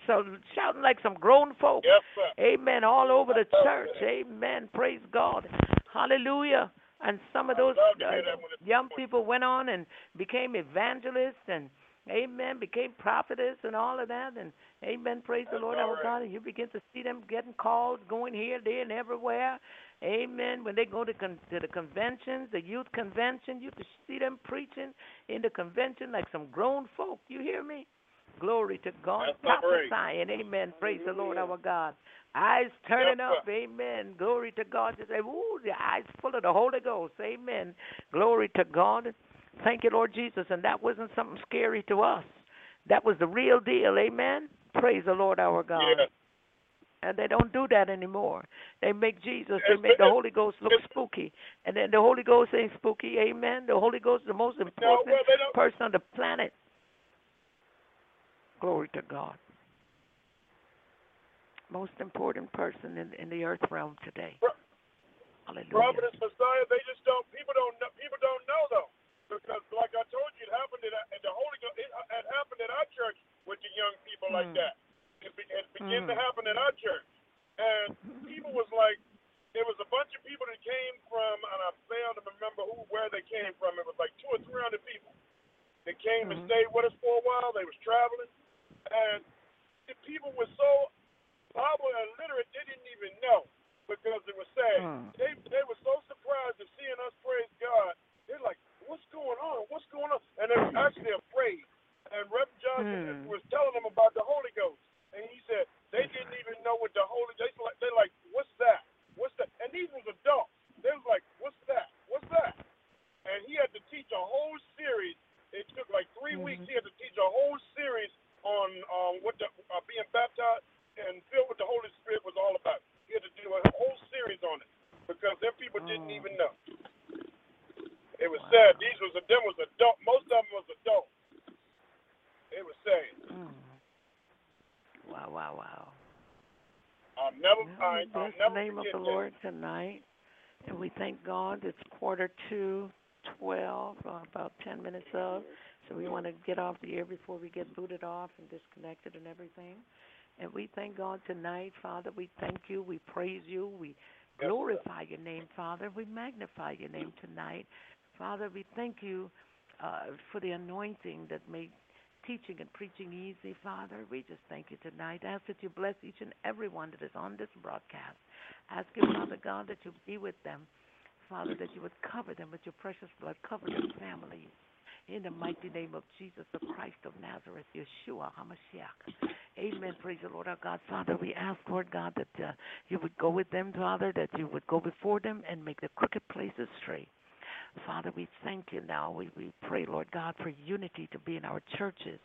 so- shouting like some grown folk. Yes, sir. Amen. All over the I church. Amen. Praise God. Hallelujah. And some of those uh, hear that when it's young people went on and became evangelists and amen, became prophetess and all of that and amen, praise the Lord our right. God and you begin to see them getting called, going here, there and everywhere. Amen. When they go to, con- to the conventions, the youth convention, you can see them preaching in the convention like some grown folk. You hear me? Glory to God. That's all right. Prophesying. Amen. Praise the Lord our God. Eyes turning Yes, up. Amen. Glory to God. You say, ooh, the eyes full of the Holy Ghost. Amen. Glory to God. Thank you, Lord Jesus. And that wasn't something scary to us. That was the real deal. Amen. Praise the Lord our God. And they don't do that anymore. They make Jesus, they make the Holy Ghost look spooky. And then the Holy Ghost ain't spooky. Amen. The Holy Ghost is the most No, important well, person on the planet. Glory to God. Most important person in, in the earth realm today. Hallelujah. Prophetess Massiah, they just don't. People don't know. People don't know though, because like I told you, it happened at, at the Holy Ghost. It, it happened at our church with the young people like Mm. that. It, be, it began to Mm. happen at our church, and people was like, there was a bunch of people that came from, and I failed to remember who where they came from. It was like two or three hundred people. They came and Mhm. stayed with us for a while. They was traveling, and the people were so Bible illiterate they didn't even know because it was sad. Mm. They they were so surprised at seeing us praise God. They're like, "What's going on? What's going on?" And they were actually afraid. And Reverend Johnson Hmm. was telling them about the Holy Ghost, and he said they didn't even know what the Holy. They like they like, "What's that? What's that?" And these was adults. They was like, "What's that? What's that?" And he had to teach a whole series. It took like 3 Mhm. weeks. He had to teach a whole series on um, what the, uh, being baptized and filled with the Holy Spirit was all about. He had to do a whole series on it because them people didn't Oh. even know. It was Wow. sad. These was them was adult. Most of them was adults. It was sad. Mm. Wow, wow, wow. I'll never. Well, I, we I'll the name of the that. Lord tonight. And we thank God. It's quarter to 12, or about 10 minutes of. So we want to get off the air before we get booted off and disconnected and everything. And we thank God tonight, Father. We thank you. We praise you. We glorify your name, Father. We magnify your name tonight. Father, we thank you uh, for the anointing that made teaching and preaching easy, Father. We just thank you tonight. Ask that you bless each and every one that is on this broadcast. Ask you, Father God, that you be with them. Father, that you would cover them with your precious blood, cover their families. In the mighty name of Jesus, the Christ of Nazareth, Yeshua HaMashiach. Amen. Praise the Lord our God. Father, we ask, Lord God, that uh, you would go with them, Father, that you would go before them and make the crooked places straight. Father, we thank you now. We, we pray, Lord God, for unity to be in our churches.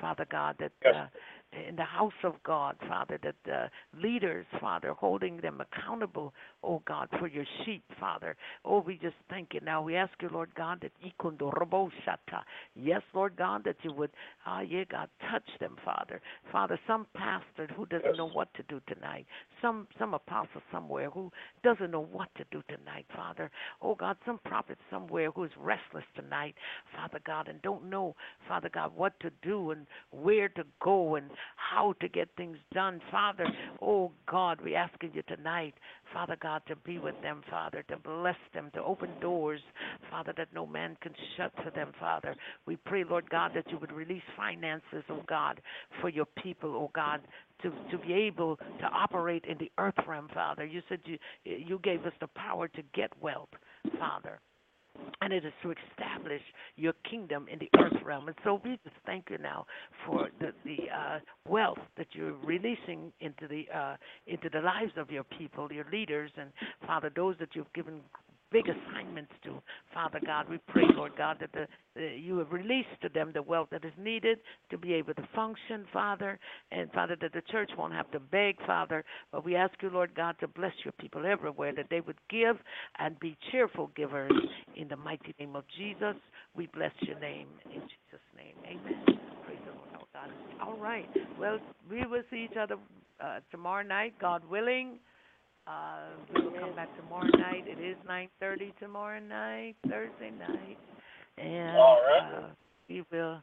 Father God, that Yes. uh, in the house of God, Father, that uh, leaders, Father, holding them accountable, oh God, for your sheep, Father. Oh, we just thank you now. We ask you, Lord God, that. Yes, Lord God, that you would, ah, yeah, God, touch them, Father. Father, some pastor who doesn't know what to do tonight, some some apostle somewhere who doesn't know what to do tonight, Father. Oh God, some prophet somewhere who's restless tonight, Father God, and don't know, Father God, what to do and where to go and how to get things done, Father. Oh God, we asking you tonight, Father God, to be with them, Father, to bless them, to open doors, Father, that no man can shut for them, Father. We pray, Lord God, that you would release finances, oh God, for your people, oh God, to to be able to operate in the earth realm, Father. You said you you gave us the power to get wealth, Father. And it is to establish your kingdom in the earth realm. And so we just thank you now for the the uh, wealth that you're releasing into the uh, into the lives of your people, your leaders, and Father, those that you've given big assignments to. Father God, we pray, Lord God, that the, you have released to them the wealth that is needed to be able to function, Father, and Father, that the church won't have to beg, Father. But we ask you, Lord God, to bless your people everywhere, that they would give and be cheerful givers in the mighty name of Jesus. We bless your name in Jesus' name. Amen. Praise the Lord, our God. All right. Well, we will see each other uh, tomorrow night, God willing. Uh, we will come back tomorrow night. It is 9:30 tomorrow night, Thursday night, and All right. uh, we will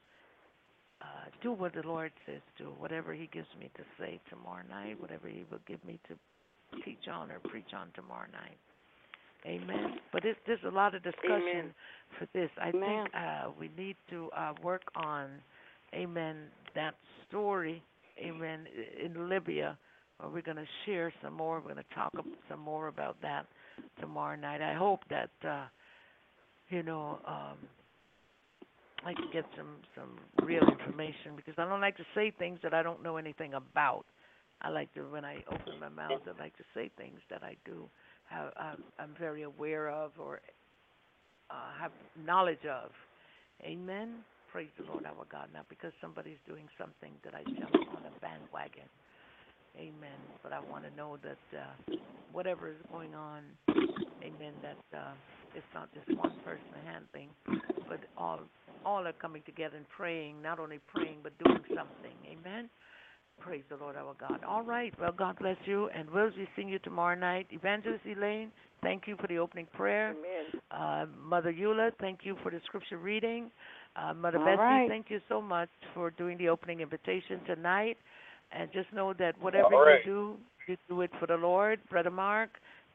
uh, do what the Lord says to. Whatever He gives me to say tomorrow night, whatever He will give me to teach on or preach on tomorrow night. Amen. But it's, there's a lot of discussion Amen. for this. I Amen. think uh, we need to uh, work on, Amen, that story, Amen, in Libya. Or we're going to share some more. We're going to talk some more about that tomorrow night. I hope that, uh, you know, um, I can get some some real information because I don't like to say things that I don't know anything about. I like to when I open my mouth, I like to say things that I do have I'm, very aware of or uh, have knowledge of. Amen. Praise the Lord our God. Not because somebody's doing something that I jump on a bandwagon. Amen. But I want to know that uh, whatever is going on, amen, that uh, it's not just one person handling, but all all are coming together and praying, not only praying, but doing something. Amen. Praise the Lord our God. All right. Well, God bless you, and we'll be seeing you tomorrow night. Evangelist Elaine, thank you for the opening prayer. Amen. Uh, Mother Eula, thank you for the scripture reading. Uh, Mother All Bessie, right. thank you so much for doing the opening invitation tonight. And just know that whatever All right. you do, you do it for the Lord. Brother Mark,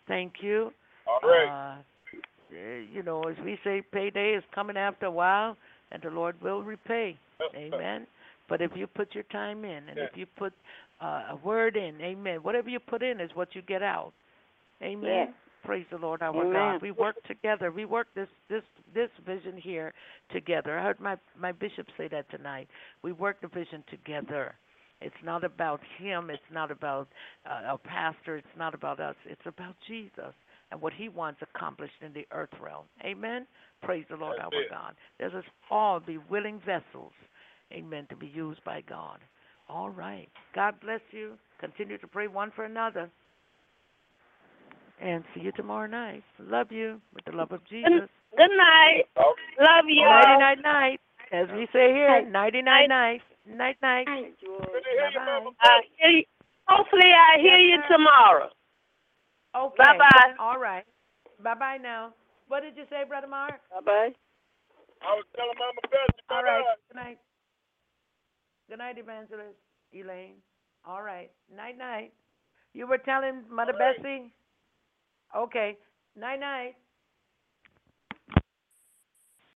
thank you. All right. Uh, eh, you know, as we say, payday is coming after a while, and the Lord will repay. Amen. But if you put your time in, and Yeah. if you put uh, a word in, Amen. Whatever you put in is what you get out. Amen. Yes. Praise the Lord our Amen. God. We work together. We work this this this vision here together. I heard my my bishop say that tonight. We work the vision together. It's not about him. It's not about uh, our pastor. It's not about us. It's about Jesus and what He wants accomplished in the earth realm. Amen. Praise the Lord That's our it. God. Let us all be willing vessels. Amen. To be used by God. All right. God bless you. Continue to pray one for another. And see you tomorrow night. Love you with the love of Jesus. Good night. Love you Nighty all. night night. As we say here, nighty night night. Night night. Thank you. Good to Bye-bye. I hear you. Hopefully, I hear you sir. tomorrow. Okay. Bye-bye. All right. Bye bye now. What did you say, Brother Mark? Bye bye. I was telling Mama Bessie. All bye-bye. Good night. Good night, Evangelist Elaine. All right. Night night. You were telling Mother All right. Bessie? Okay. Night night.